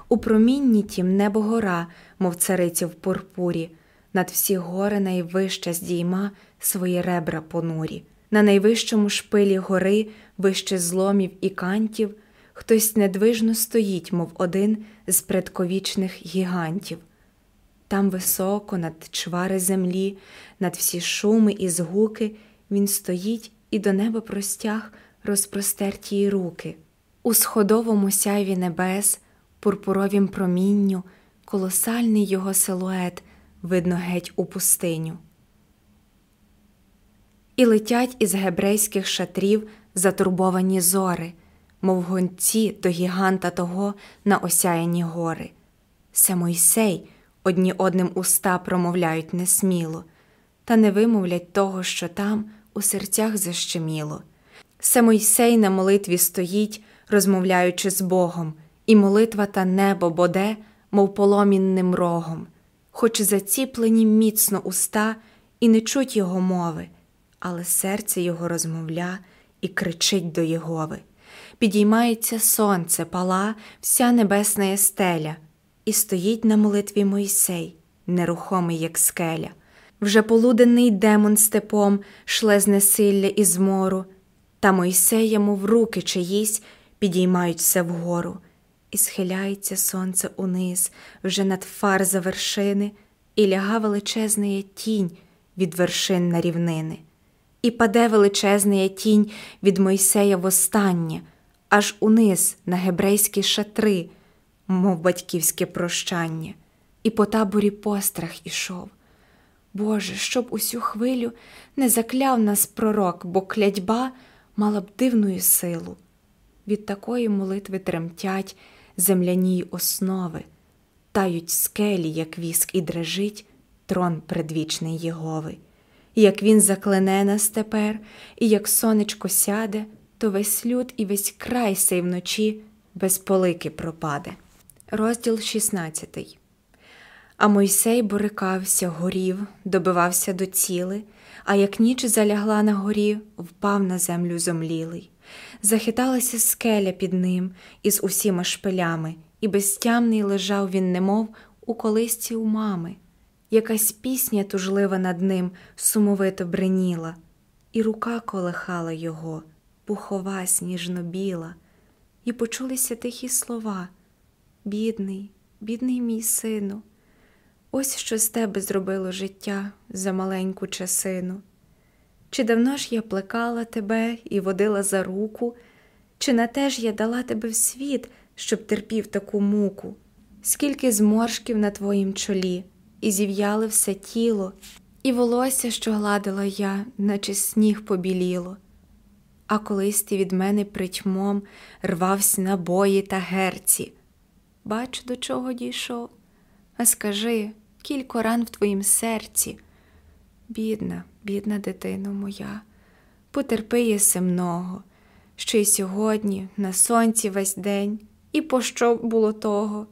У промінні тім небо гора, мов цариця в пурпурі, над всі гори найвища здійма свої ребра понурі. На найвищому шпилі гори, вище зломів і кантів, хтось недвижно стоїть, мов один з предковічних гігантів. Там високо, над чвари землі, над всі шуми і згуки, він стоїть і до неба простяг розпростерті руки. У сходовому сяйві небес, пурпуровім промінню, колосальний його силует видно геть у пустиню. І летять із гебрейських шатрів затурбовані зори, мов гонці до гіганта того на осяяні гори. Се Мойсей одні одним уста промовляють несміло, та не вимовлять того, що там у серцях защеміло. Се Мойсей на молитві стоїть, розмовляючи з Богом, і молитва та небо боде, мов поломінним рогом. хоч заціплені міцно уста і не чуть його мови, але серце його розмовля і кричить до Єгови. Підіймається сонце, пала, вся небесна стеля, і стоїть на молитві Мойсей, нерухомий, як скеля. Вже полуденний демон степом шле з несилля і змору, та Мойсей йому в руки чиїсь підіймаються вгору, і схиляється сонце униз, вже над фар за вершини, і ляга величезна тінь від вершин на рівнини, і паде величезна тінь від Мойсея востаннє, аж униз на гебрейські шатри, мов батьківське прощання, і по таборі пострах ішов. Боже, щоб усю хвилю не закляв нас пророк, бо клятьба мала б дивну силу. Від такої молитви тремтять земляні основи, тають скелі, як віск, і дрежить трон предвічний Єгови. І як він заклене нас тепер, і як сонечко сяде, то весь люд і весь край сей вночі без полики пропаде. Розділ 16 А Мойсей борикався, горів, добивався до ціли, а як ніч залягла на горі, впав на землю зомлілий. Захиталася скеля під ним із усіма шпилями, і безтямний лежав він, немов у колисці у мами. Якась пісня тужлива над ним сумовито бреніла, і рука колихала його, пухова, сніжно біла, і почулися тихі слова. Бідний, бідний мій сину, ось що з тебе зробило життя за маленьку часину. Чи давно ж я плекала тебе і водила за руку, чи на те ж я дала тебе в світ, щоб терпів таку муку, скільки зморшків на твоїм чолі, і зів'яли все тіло, і волосся, що гладила я, наче сніг побіліло. А колись ти від мене притьмом рвався на бої та герці. Бач, до чого дійшов, а скажи, кілько ран в твоїм серці. Бідна, бідна дитино моя, потерпи єси много, що й сьогодні, на сонці весь день, і пощо було того?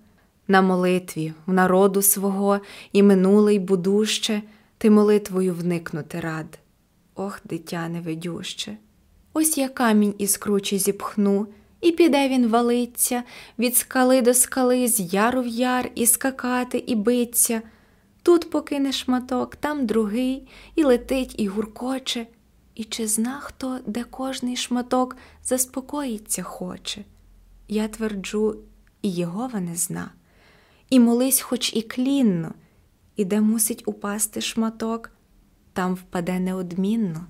На молитві в народу свого і минуле й будуще, ти молитвою вникнути рад. Ох, дитя невидюще. Ось я камінь із кручі зіпхну, і піде він валиться, від скали до скали, з яру в яр, і скакати, і биться. Тут покине шматок, там другий, і летить, і гуркоче, і чи зна хто, де кожний шматок заспокоїться хоче? Я тверджу, і Єгова не зна, і молись, хоч і клінно, і де мусить упасти шматок, там впаде неодмінно.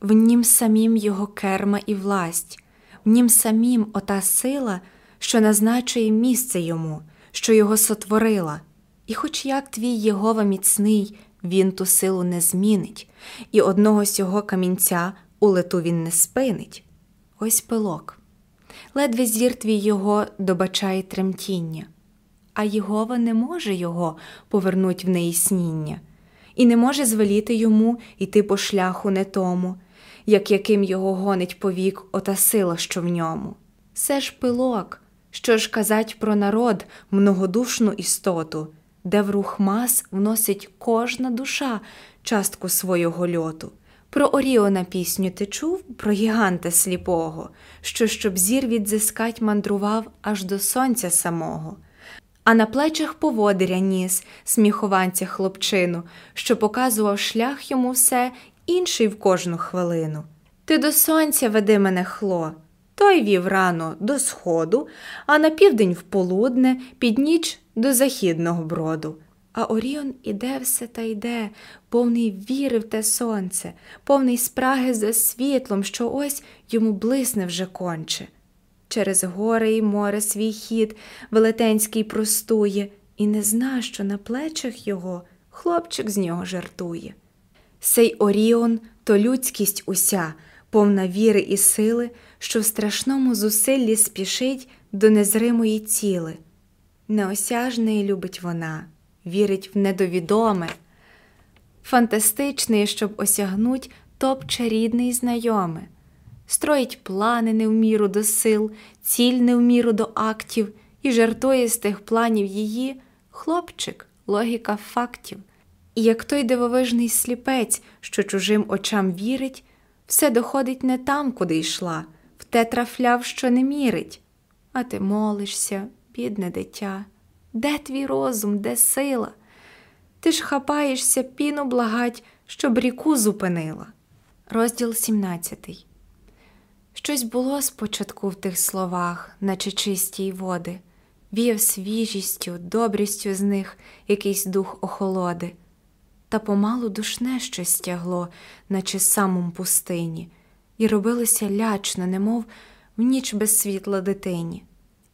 В нім самім його керма і власть, в нім самім ота сила, що назначує місце йому, що його сотворила. І, хоч як твій Єгова міцний, він ту силу не змінить, і одного сього камінця у лету він не спинить. Ось пилок. Ледве зір твій його добачає тремтіння, а Єгова не може його повернуть в неісніння, і не може звеліти йому йти по шляху не тому, як яким його гонить повік ота сила, що в ньому. Це ж пилок, що ж казать про народ, многодушну істоту де в рух мас вносить кожна душа частку свого льоту. Про Оріона пісню ти чув, про гіганта сліпого, що, щоб зір відзискать, мандрував аж до сонця самого, а на плечах поводиря ніс сміхованця хлопчину, що показував шлях йому все, інший в кожну хвилину. Ти до сонця веди мене хло. Той вів рано до сходу, а на південь в полудне, під ніч до західного броду. А Оріон іде все та йде, повний віри в те сонце, повний спраги за світлом, що ось йому блисне вже конче. Через гори й море свій хід велетенський простує, і не зна, що на плечах його хлопчик з нього жартує. Сей Оріон то людськість уся, повна віри і сили, що в страшному зусиллі спішить до незримої ціли. Неосяжної любить вона, вірить в недовідоме, фантастичний, щоб осягнуть топче рідний знайоме, строїть плани не в міру до сил, ціль не в міру до актів, і жартує з тих планів її хлопчик, логіка фактів. І як той дивовижний сліпець, що чужим очам вірить, все доходить не там, куди йшла, в те трафляв, що не мірить. А ти молишся, бідне дитя, де твій розум, де сила? Ти ж хапаєшся піну благать, щоб ріку зупинила. Розділ 17 Щось було спочатку в тих словах, наче чисті води, віяв свіжістю, добрістю з них якийсь дух охолоди, та помалу душне щось стягло, наче самом пустині, і робилося лячно, немов в ніч без світла дитині.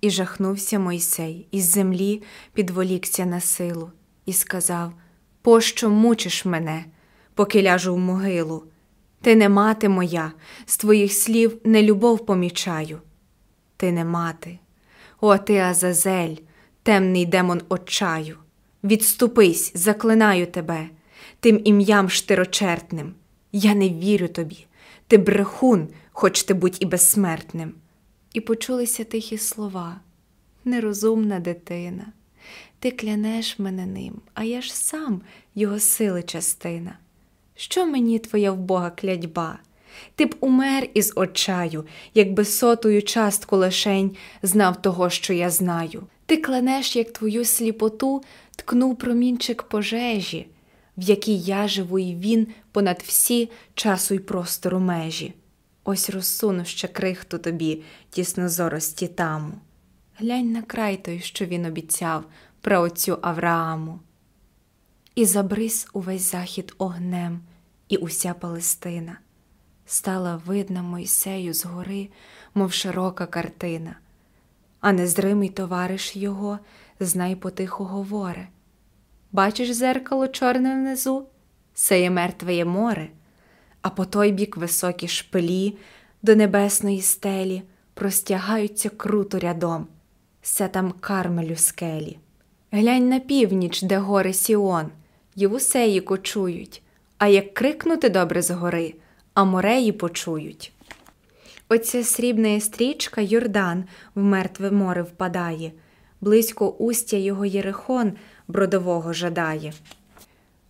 І жахнувся Мойсей, із землі підволікся на силу, і сказав: Пощо мучиш мене, поки ляжу в могилу? Ти не мати моя, з твоїх слів не любов помічаю. Ти не мати, о ти Азазель, темний демон отчаю. Відступись, заклинаю тебе, тим ім'ям штирочертним. Я не вірю тобі, ти брехун, хоч ти будь і безсмертним. І почулися тихі слова. Нерозумна дитина, ти клянеш мене ним, а я ж сам його сили частина. Що мені твоя вбога клядьба? Ти б умер із очаю, якби сотую частку лишень знав того, що я знаю. Ти кленеш, як твою сліпоту ткнув промінчик пожежі, в якій я живу, і він понад всі часу й простору межі. Ось розсуну ще крихту тобі, тіснозорості таму. Глянь на край той, що він обіцяв про отцю Аврааму. І забрис увесь захід огнем, і уся Палестина. Стала видна Мойсею згори, мов широка картина, а незримий товариш його знай потихо говоре. Бачиш зеркало чорне внизу? Це є мертвеє море, а по той бік високі шпилі до небесної стелі простягаються круто рядом, все там кармелю скелі. Глянь на північ, де гори Сіон, Євусеї кочують, а як крикнути добре згори, а мореї почують. Оця срібна стрічка Йордан в мертве море впадає, близько устя його Єрихон бродового жадає.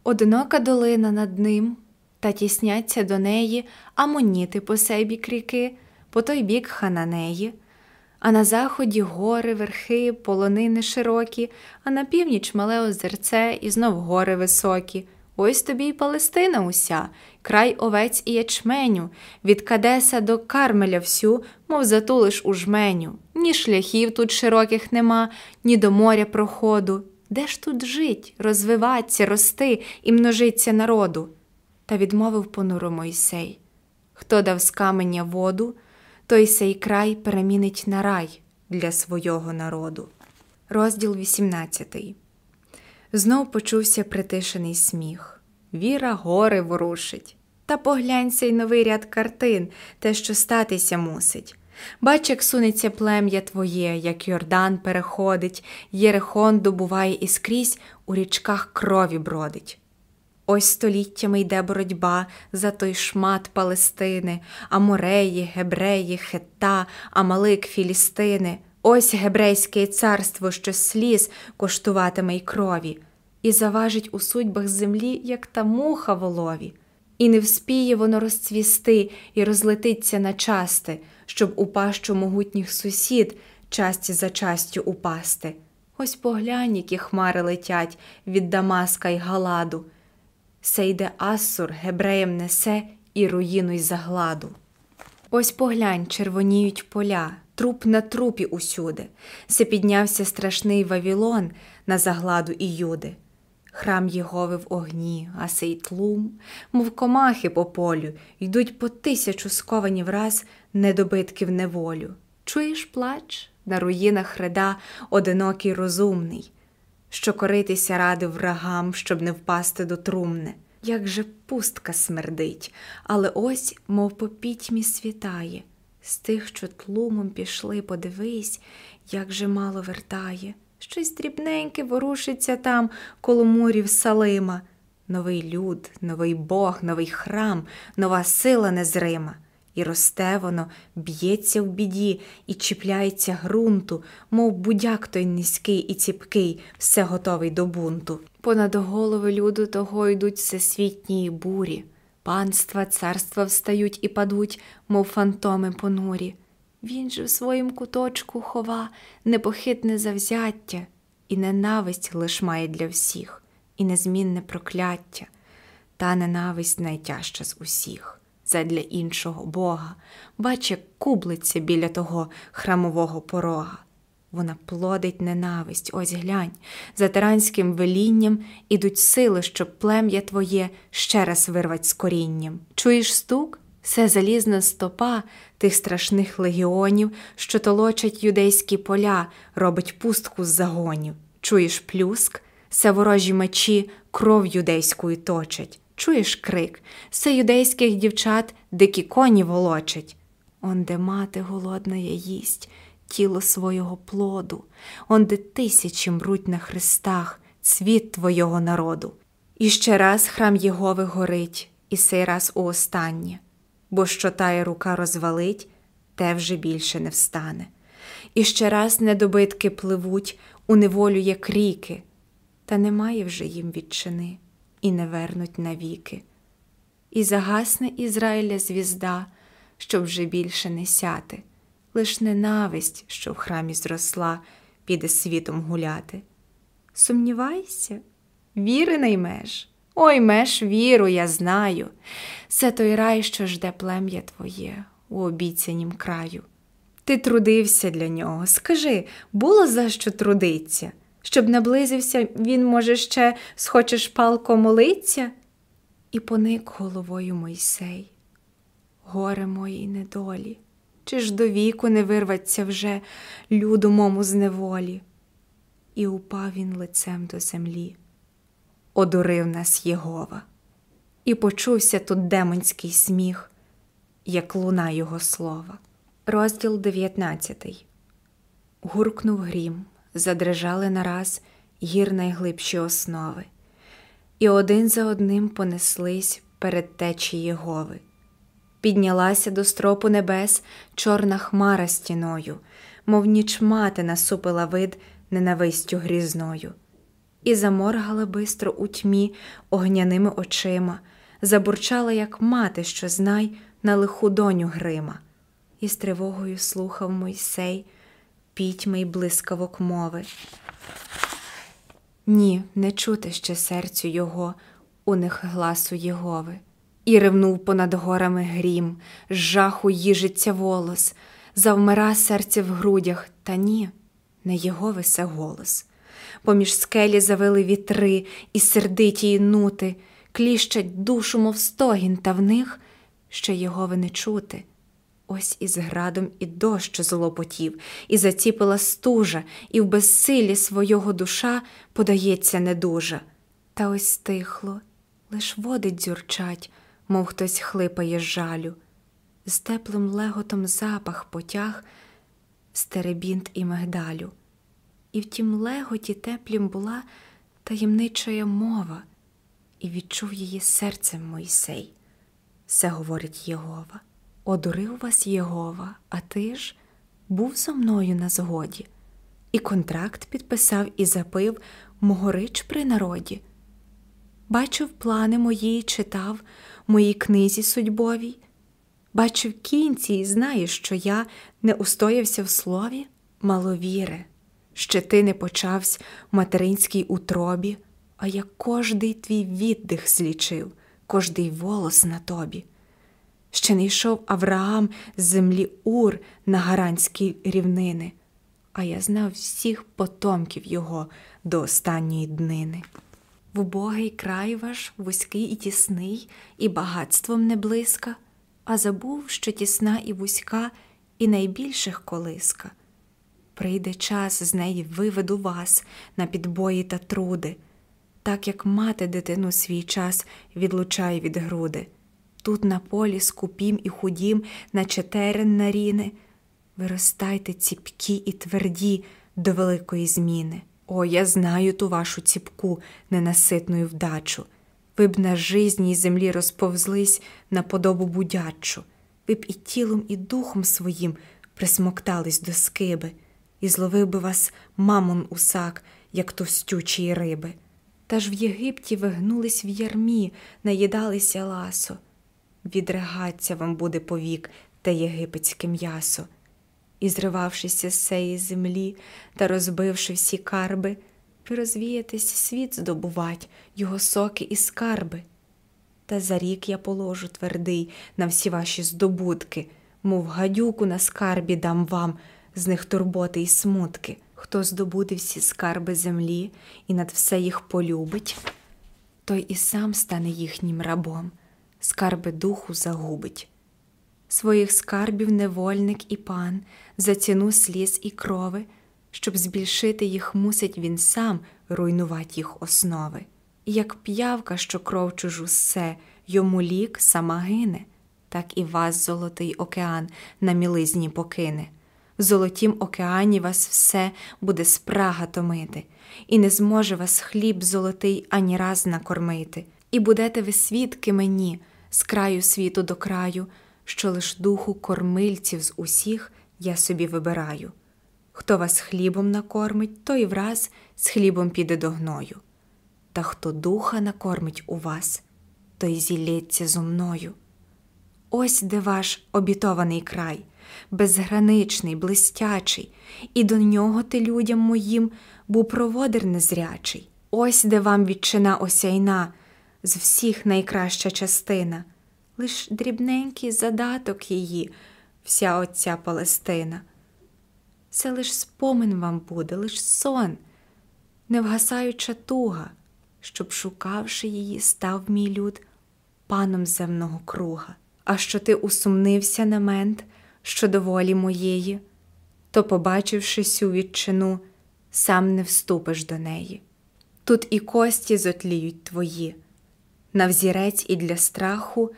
Одинока долина над ним, та тісняться до неї амоніти по сей бік ріки, по той бік хананеї, а на заході гори, верхи, полонини широкі, а на північ мале озерце і знов гори високі. Ось тобі й Палестина уся, край овець і ячменю, від Кадеса до Кармеля всю, мов затулиш у жменю. Ні шляхів тут широких нема, ні до моря проходу. Де ж тут жить, розвиваться, рости і множиться народу? Та відмовив понуро Мойсей Хто дав з каменя воду, той сей край перемінить на рай для свого народу. Розділ 18 Знов почувся притишений сміх. Віра гори ворушить. Та поглянься й новий ряд картин, те, що статися мусить. Бач, як сунеться плем'я твоє, як Йордан переходить, Єрихон добуває і скрізь у річках крові бродить. Ось століттями йде боротьба за той шмат Палестини, Амореї, Гебреї, Хета, Амалик, Філістини. Ось гебрейське царство, що сліз коштуватиме й крові, і заважить у судьбах землі, як та муха волові, і не вспіє воно розцвісти і розлетиться на части, щоб у пащу могутніх сусід часті за частю упасти. Ось поглянь, які хмари летять від Дамаска й Галаду. Сейде Ассур гебреєм несе і руїну й загладу. Ось поглянь, червоніють поля, труп на трупі усюди, се піднявся страшний Вавілон на загладу і юди. Храм Єгови в огні, а сей тлум, мов комахи по полю, йдуть по тисячу сковані враз недобитки в неволю. Чуєш плач на руїнах хреда одинокий розумний, що коритися ради врагам, щоб не впасти до трумни. Як же пустка смердить, але ось, мов по пітьмі світає, з тих, що тлумом пішли, подивись, як же мало вертає. Щось дрібненьке ворушиться там коло мурів Салима. Новий люд, новий Бог, новий храм, нова сила незрима. І росте воно, б'ється в біді і чіпляється ґрунту, мов будяк той низький і ціпкий, все готовий до бунту. Понад голови люду того йдуть всесвітні бурі, панства, царства встають і падуть, мов фантоми понурі. Він же в своїм куточку хова непохитне завзяття, і ненависть лиш має для всіх, і незмінне прокляття, та ненависть найтяжча з усіх задля іншого Бога, бач, як кублиться біля того храмового порога. Вона плодить ненависть, ось глянь, за тиранським велінням ідуть сили, щоб плем'я твоє ще раз вирвать з корінням. Чуєш стук? Все залізна стопа тих страшних легіонів, що толочать юдейські поля, робить пустку з загонів. Чуєш плюск, все ворожі мечі кров юдейською точать. Чуєш крик, все юдейських дівчат дикі коні волочать. Онде мати голодна я їсть тіло свого плоду, онде тисячі мруть на хрестах цвіт твого народу. І ще раз храм Єгови горить, і сей раз у останнє, бо що тая рука розвалить, те вже більше не встане. І ще раз недобитки пливуть у неволю, як ріки, та немає вже їм відчини і не вернуть навіки. І загасне Ізраїля звізда, щоб вже більше не сяти, лиш ненависть, що в храмі зросла, піде світом гуляти. Сумнівайся, віри наймеш. Ой меж віру, я знаю. Це той рай, що жде плем'я твоє у обіцянім краю. Ти трудився для нього. Скажи, було за що трудиться? щоб наблизився, він, може, ще схочеш палко молиться? І поник головою Мойсей. Горе моїй недолі, чи ж до віку не вирваться вже люду мому з неволі? І упав він лицем до землі, одурив нас Єгова, і почувся тут демонський сміх, як луна його слова. Розділ 19 Гуркнув грім задрижали нараз гір найглибші основи, і один за одним понеслись перед течі Єгови. Піднялася до стропу небес чорна хмара стіною, мов ніч мати насупила вид ненавистю грізною, і заморгала бистро у тьмі огняними очима, забурчала, як мати, що знай, на лиху доню грима, і з тривогою слухав Мойсей пітьми й блискавок мови. Ні, не чути ще серцю його, у них гласу Єгови. І ревнув понад горами грім, з жаху їжиться волос, завмира серце в грудях, та ні, не Єгови се голос. Поміж скелі завили вітри і сердиті й нути, кліщать душу, мов стогін, та в них ще Єгови не чути. Ось із градом і дощ злопотів, і заціпила стужа, і в безсилі свого душа подається недужа. Та ось стихло, лиш води дзюрчать, мов хтось хлипає з жалю, з теплим леготом запах потяг, стеребінт і мигдалю. І в тім леготі теплім була таємничая мова, і відчув її серцем Мойсей. Все говорить Єгова. Одурив вас Єгова, а ти ж був зо мною на згоді, і контракт підписав і запив могорич при народі. Бачив плани мої читав моїй книзі судьбовій, бачив кінці і знаєш, що я не устоявся в слові, маловіре, ще ти не почався в материнській утробі, а я кожний твій віддих злічив, кожний волос на тобі. Ще не йшов Авраам з землі Ур на гаранські рівнини, а я знав всіх потомків його до останньої днини. В убогий край ваш вузький і тісний, і багатством не близька, а забув, що тісна і вузька, і найбільших колиска. Прийде час, з неї виведу вас на підбої та труди, так як мати дитину свій час відлучає від груди. Тут на полі скупім і худім, наче терен на ріни, виростайте ціпкі і тверді до великої зміни. О, я знаю ту вашу ціпку, ненаситну вдачу. Ви б на жизній землі розповзлись на подобу будячу. ви б і тілом, і духом своїм присмоктались до скиби, і зловив би вас мамон усак, як товстючі риби. Та ж в Єгипті вигнулись в ярмі, наїдалися ласо. Відригаться вам буде повік те єгипетське м'ясо. І, зривавшися з сеї землі та розбивши всі карби, ви світ здобувать, його соки і скарби. Та за рік я положу твердий на всі ваші здобутки, мов гадюку на скарбі дам вам, з них турботи й смутки. Хто здобуде всі скарби землі і над все їх полюбить, той і сам стане їхнім рабом, скарби духу загубить. Своїх скарбів невольник і пан за ціну сліз і крови, щоб збільшити їх, мусить він сам руйнувати їх основи. Як п'явка, що кров чужу ссе, йому лік сама гине, так і вас, золотий океан, на мілизні покине. В золотім океані вас все буде спрага томити, і не зможе вас хліб золотий ані раз накормити, і будете ви свідки мені з краю світу до краю, що лиш духу кормильців з усіх я собі вибираю. Хто вас хлібом накормить, той враз з хлібом піде до гною. Та хто духа накормить у вас, той зілється зо мною. Ось де ваш обітований край, безграничний, блистячий, і до нього ти людям моїм був проводир незрячий. Ось де вам відчина осяйна, з всіх найкраща частина, лиш дрібненький задаток її, вся оця Палестина. Це лиш спомин вам буде, лиш сон, невгасаюча туга, щоб, шукавши її, став мій люд паном земного круга. А що ти усумнився на мент, що до волі моєї, то, побачивши сю відчину, сам не вступиш до неї. Тут і кості зотліють твої, на взірець і для страху,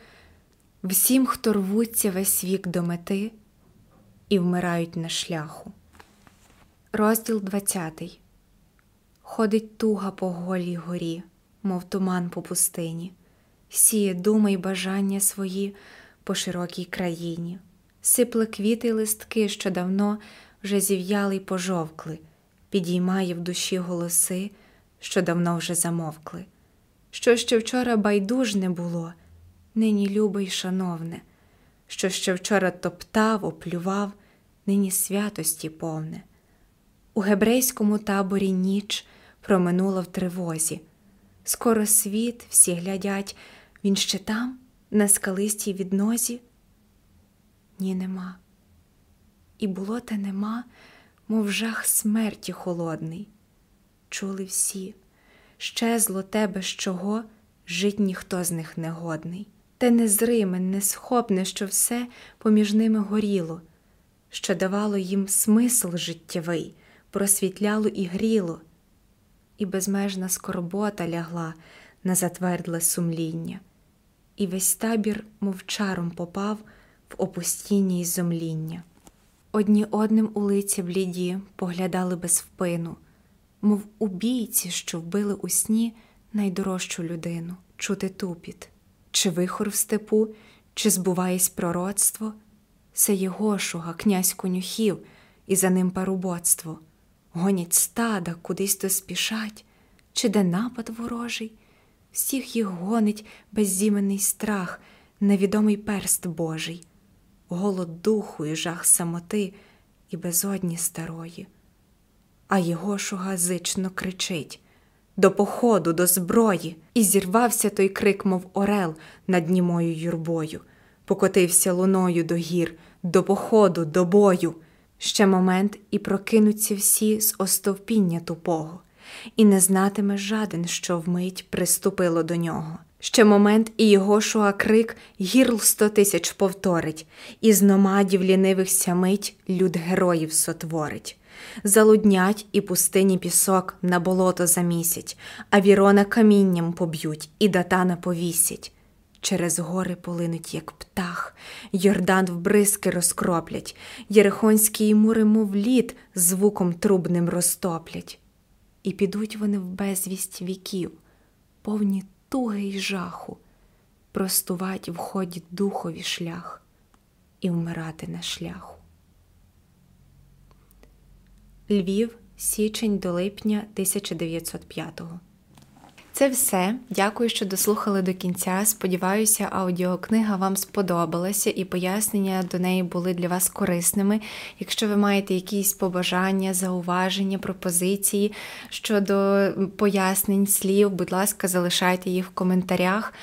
всім, хто рвуться весь вік до мети і вмирають на шляху. Розділ двадцятий Ходить туга по голій горі, мов туман по пустині, сіє думи й бажання свої по широкій країні, сипле квіти й листки, що давно вже зів'яли й пожовкли, підіймає в душі голоси, що давно вже замовкли. Що ще вчора байдужне було, нині любе шановне, що ще вчора топтав, оплював, нині святості повне. У гебрейському таборі ніч проминула в тривозі. Скоро світ всі глядять, він ще там, на скалистій віднозі? Ні, нема. І було те нема, мов жах смерті холодний. Чули всі, щезло те, без чого жить ніхто з них не годний. Те незриме, несхопне, що все поміж ними горіло, що давало їм смисл життєвий просвітляло і гріло, і безмежна скорбота лягла на затвердле сумління, і весь табір мовчаром попав в опустіння й зомління. Одні одним у лиці бліді поглядали без впину, мов убійці, що вбили у сні найдорожчу людину, чути тупіт, чи вихор в степу, чи збуваєсь пророцтво, це Єгошуга, князь конюхів, і за ним парубоцтво. Гонять стада, кудись то спішать, чи де напад ворожий, всіх їх гонить беззіменний страх, невідомий перст Божий, голод духу і жах самоти і безодні старої. А його шуга зично кричить до походу, до зброї, і зірвався той крик, мов орел над німою юрбою, покотився луною до гір, до походу, до бою. Ще момент і прокинуться всі з остовпіння тупого, і не знатиме жаден, що вмить приступило до нього. Ще момент і його шуа крик гірл сто тисяч повторить, і з номадів лінивих сямить люд героїв сотворить. Залуднять і пустині пісок на болото замісять, а вірона камінням поб'ють і датана повісять. Через гори полинуть, як птах, Йордан вбризки розкроплять, Єрихонські мури, мов лід, звуком трубним розтоплять, і підуть вони в безвість віків, повні туги й жаху, простувать в ході духові шлях. і вмирати на шляху. Львів, січень до липня 1905-го. Це все. Дякую, що дослухали до кінця. Сподіваюся, аудіокнига вам сподобалася і пояснення до неї були для вас корисними. Якщо ви маєте якісь побажання, зауваження, пропозиції щодо пояснень слів, будь ласка, залишайте їх в коментарях.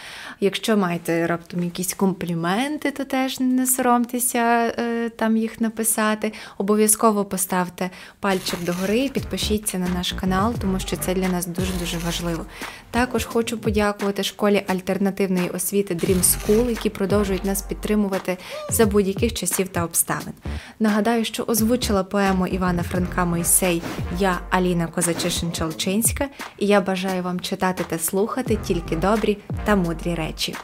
Якщо маєте раптом якісь компліменти, то теж не соромтеся е, там їх написати. Обов'язково поставте пальчик догори підпишіться на наш канал, тому що це для нас дуже-дуже важливо. Також хочу подякувати школі альтернативної освіти Dream School, які продовжують нас підтримувати за будь-яких часів та обставин. Нагадаю, що озвучила поему Івана Франка Мойсей Я Аліна Козачишин-Чолчинська, і я бажаю вам читати та слухати тільки добрі та мудрі речі.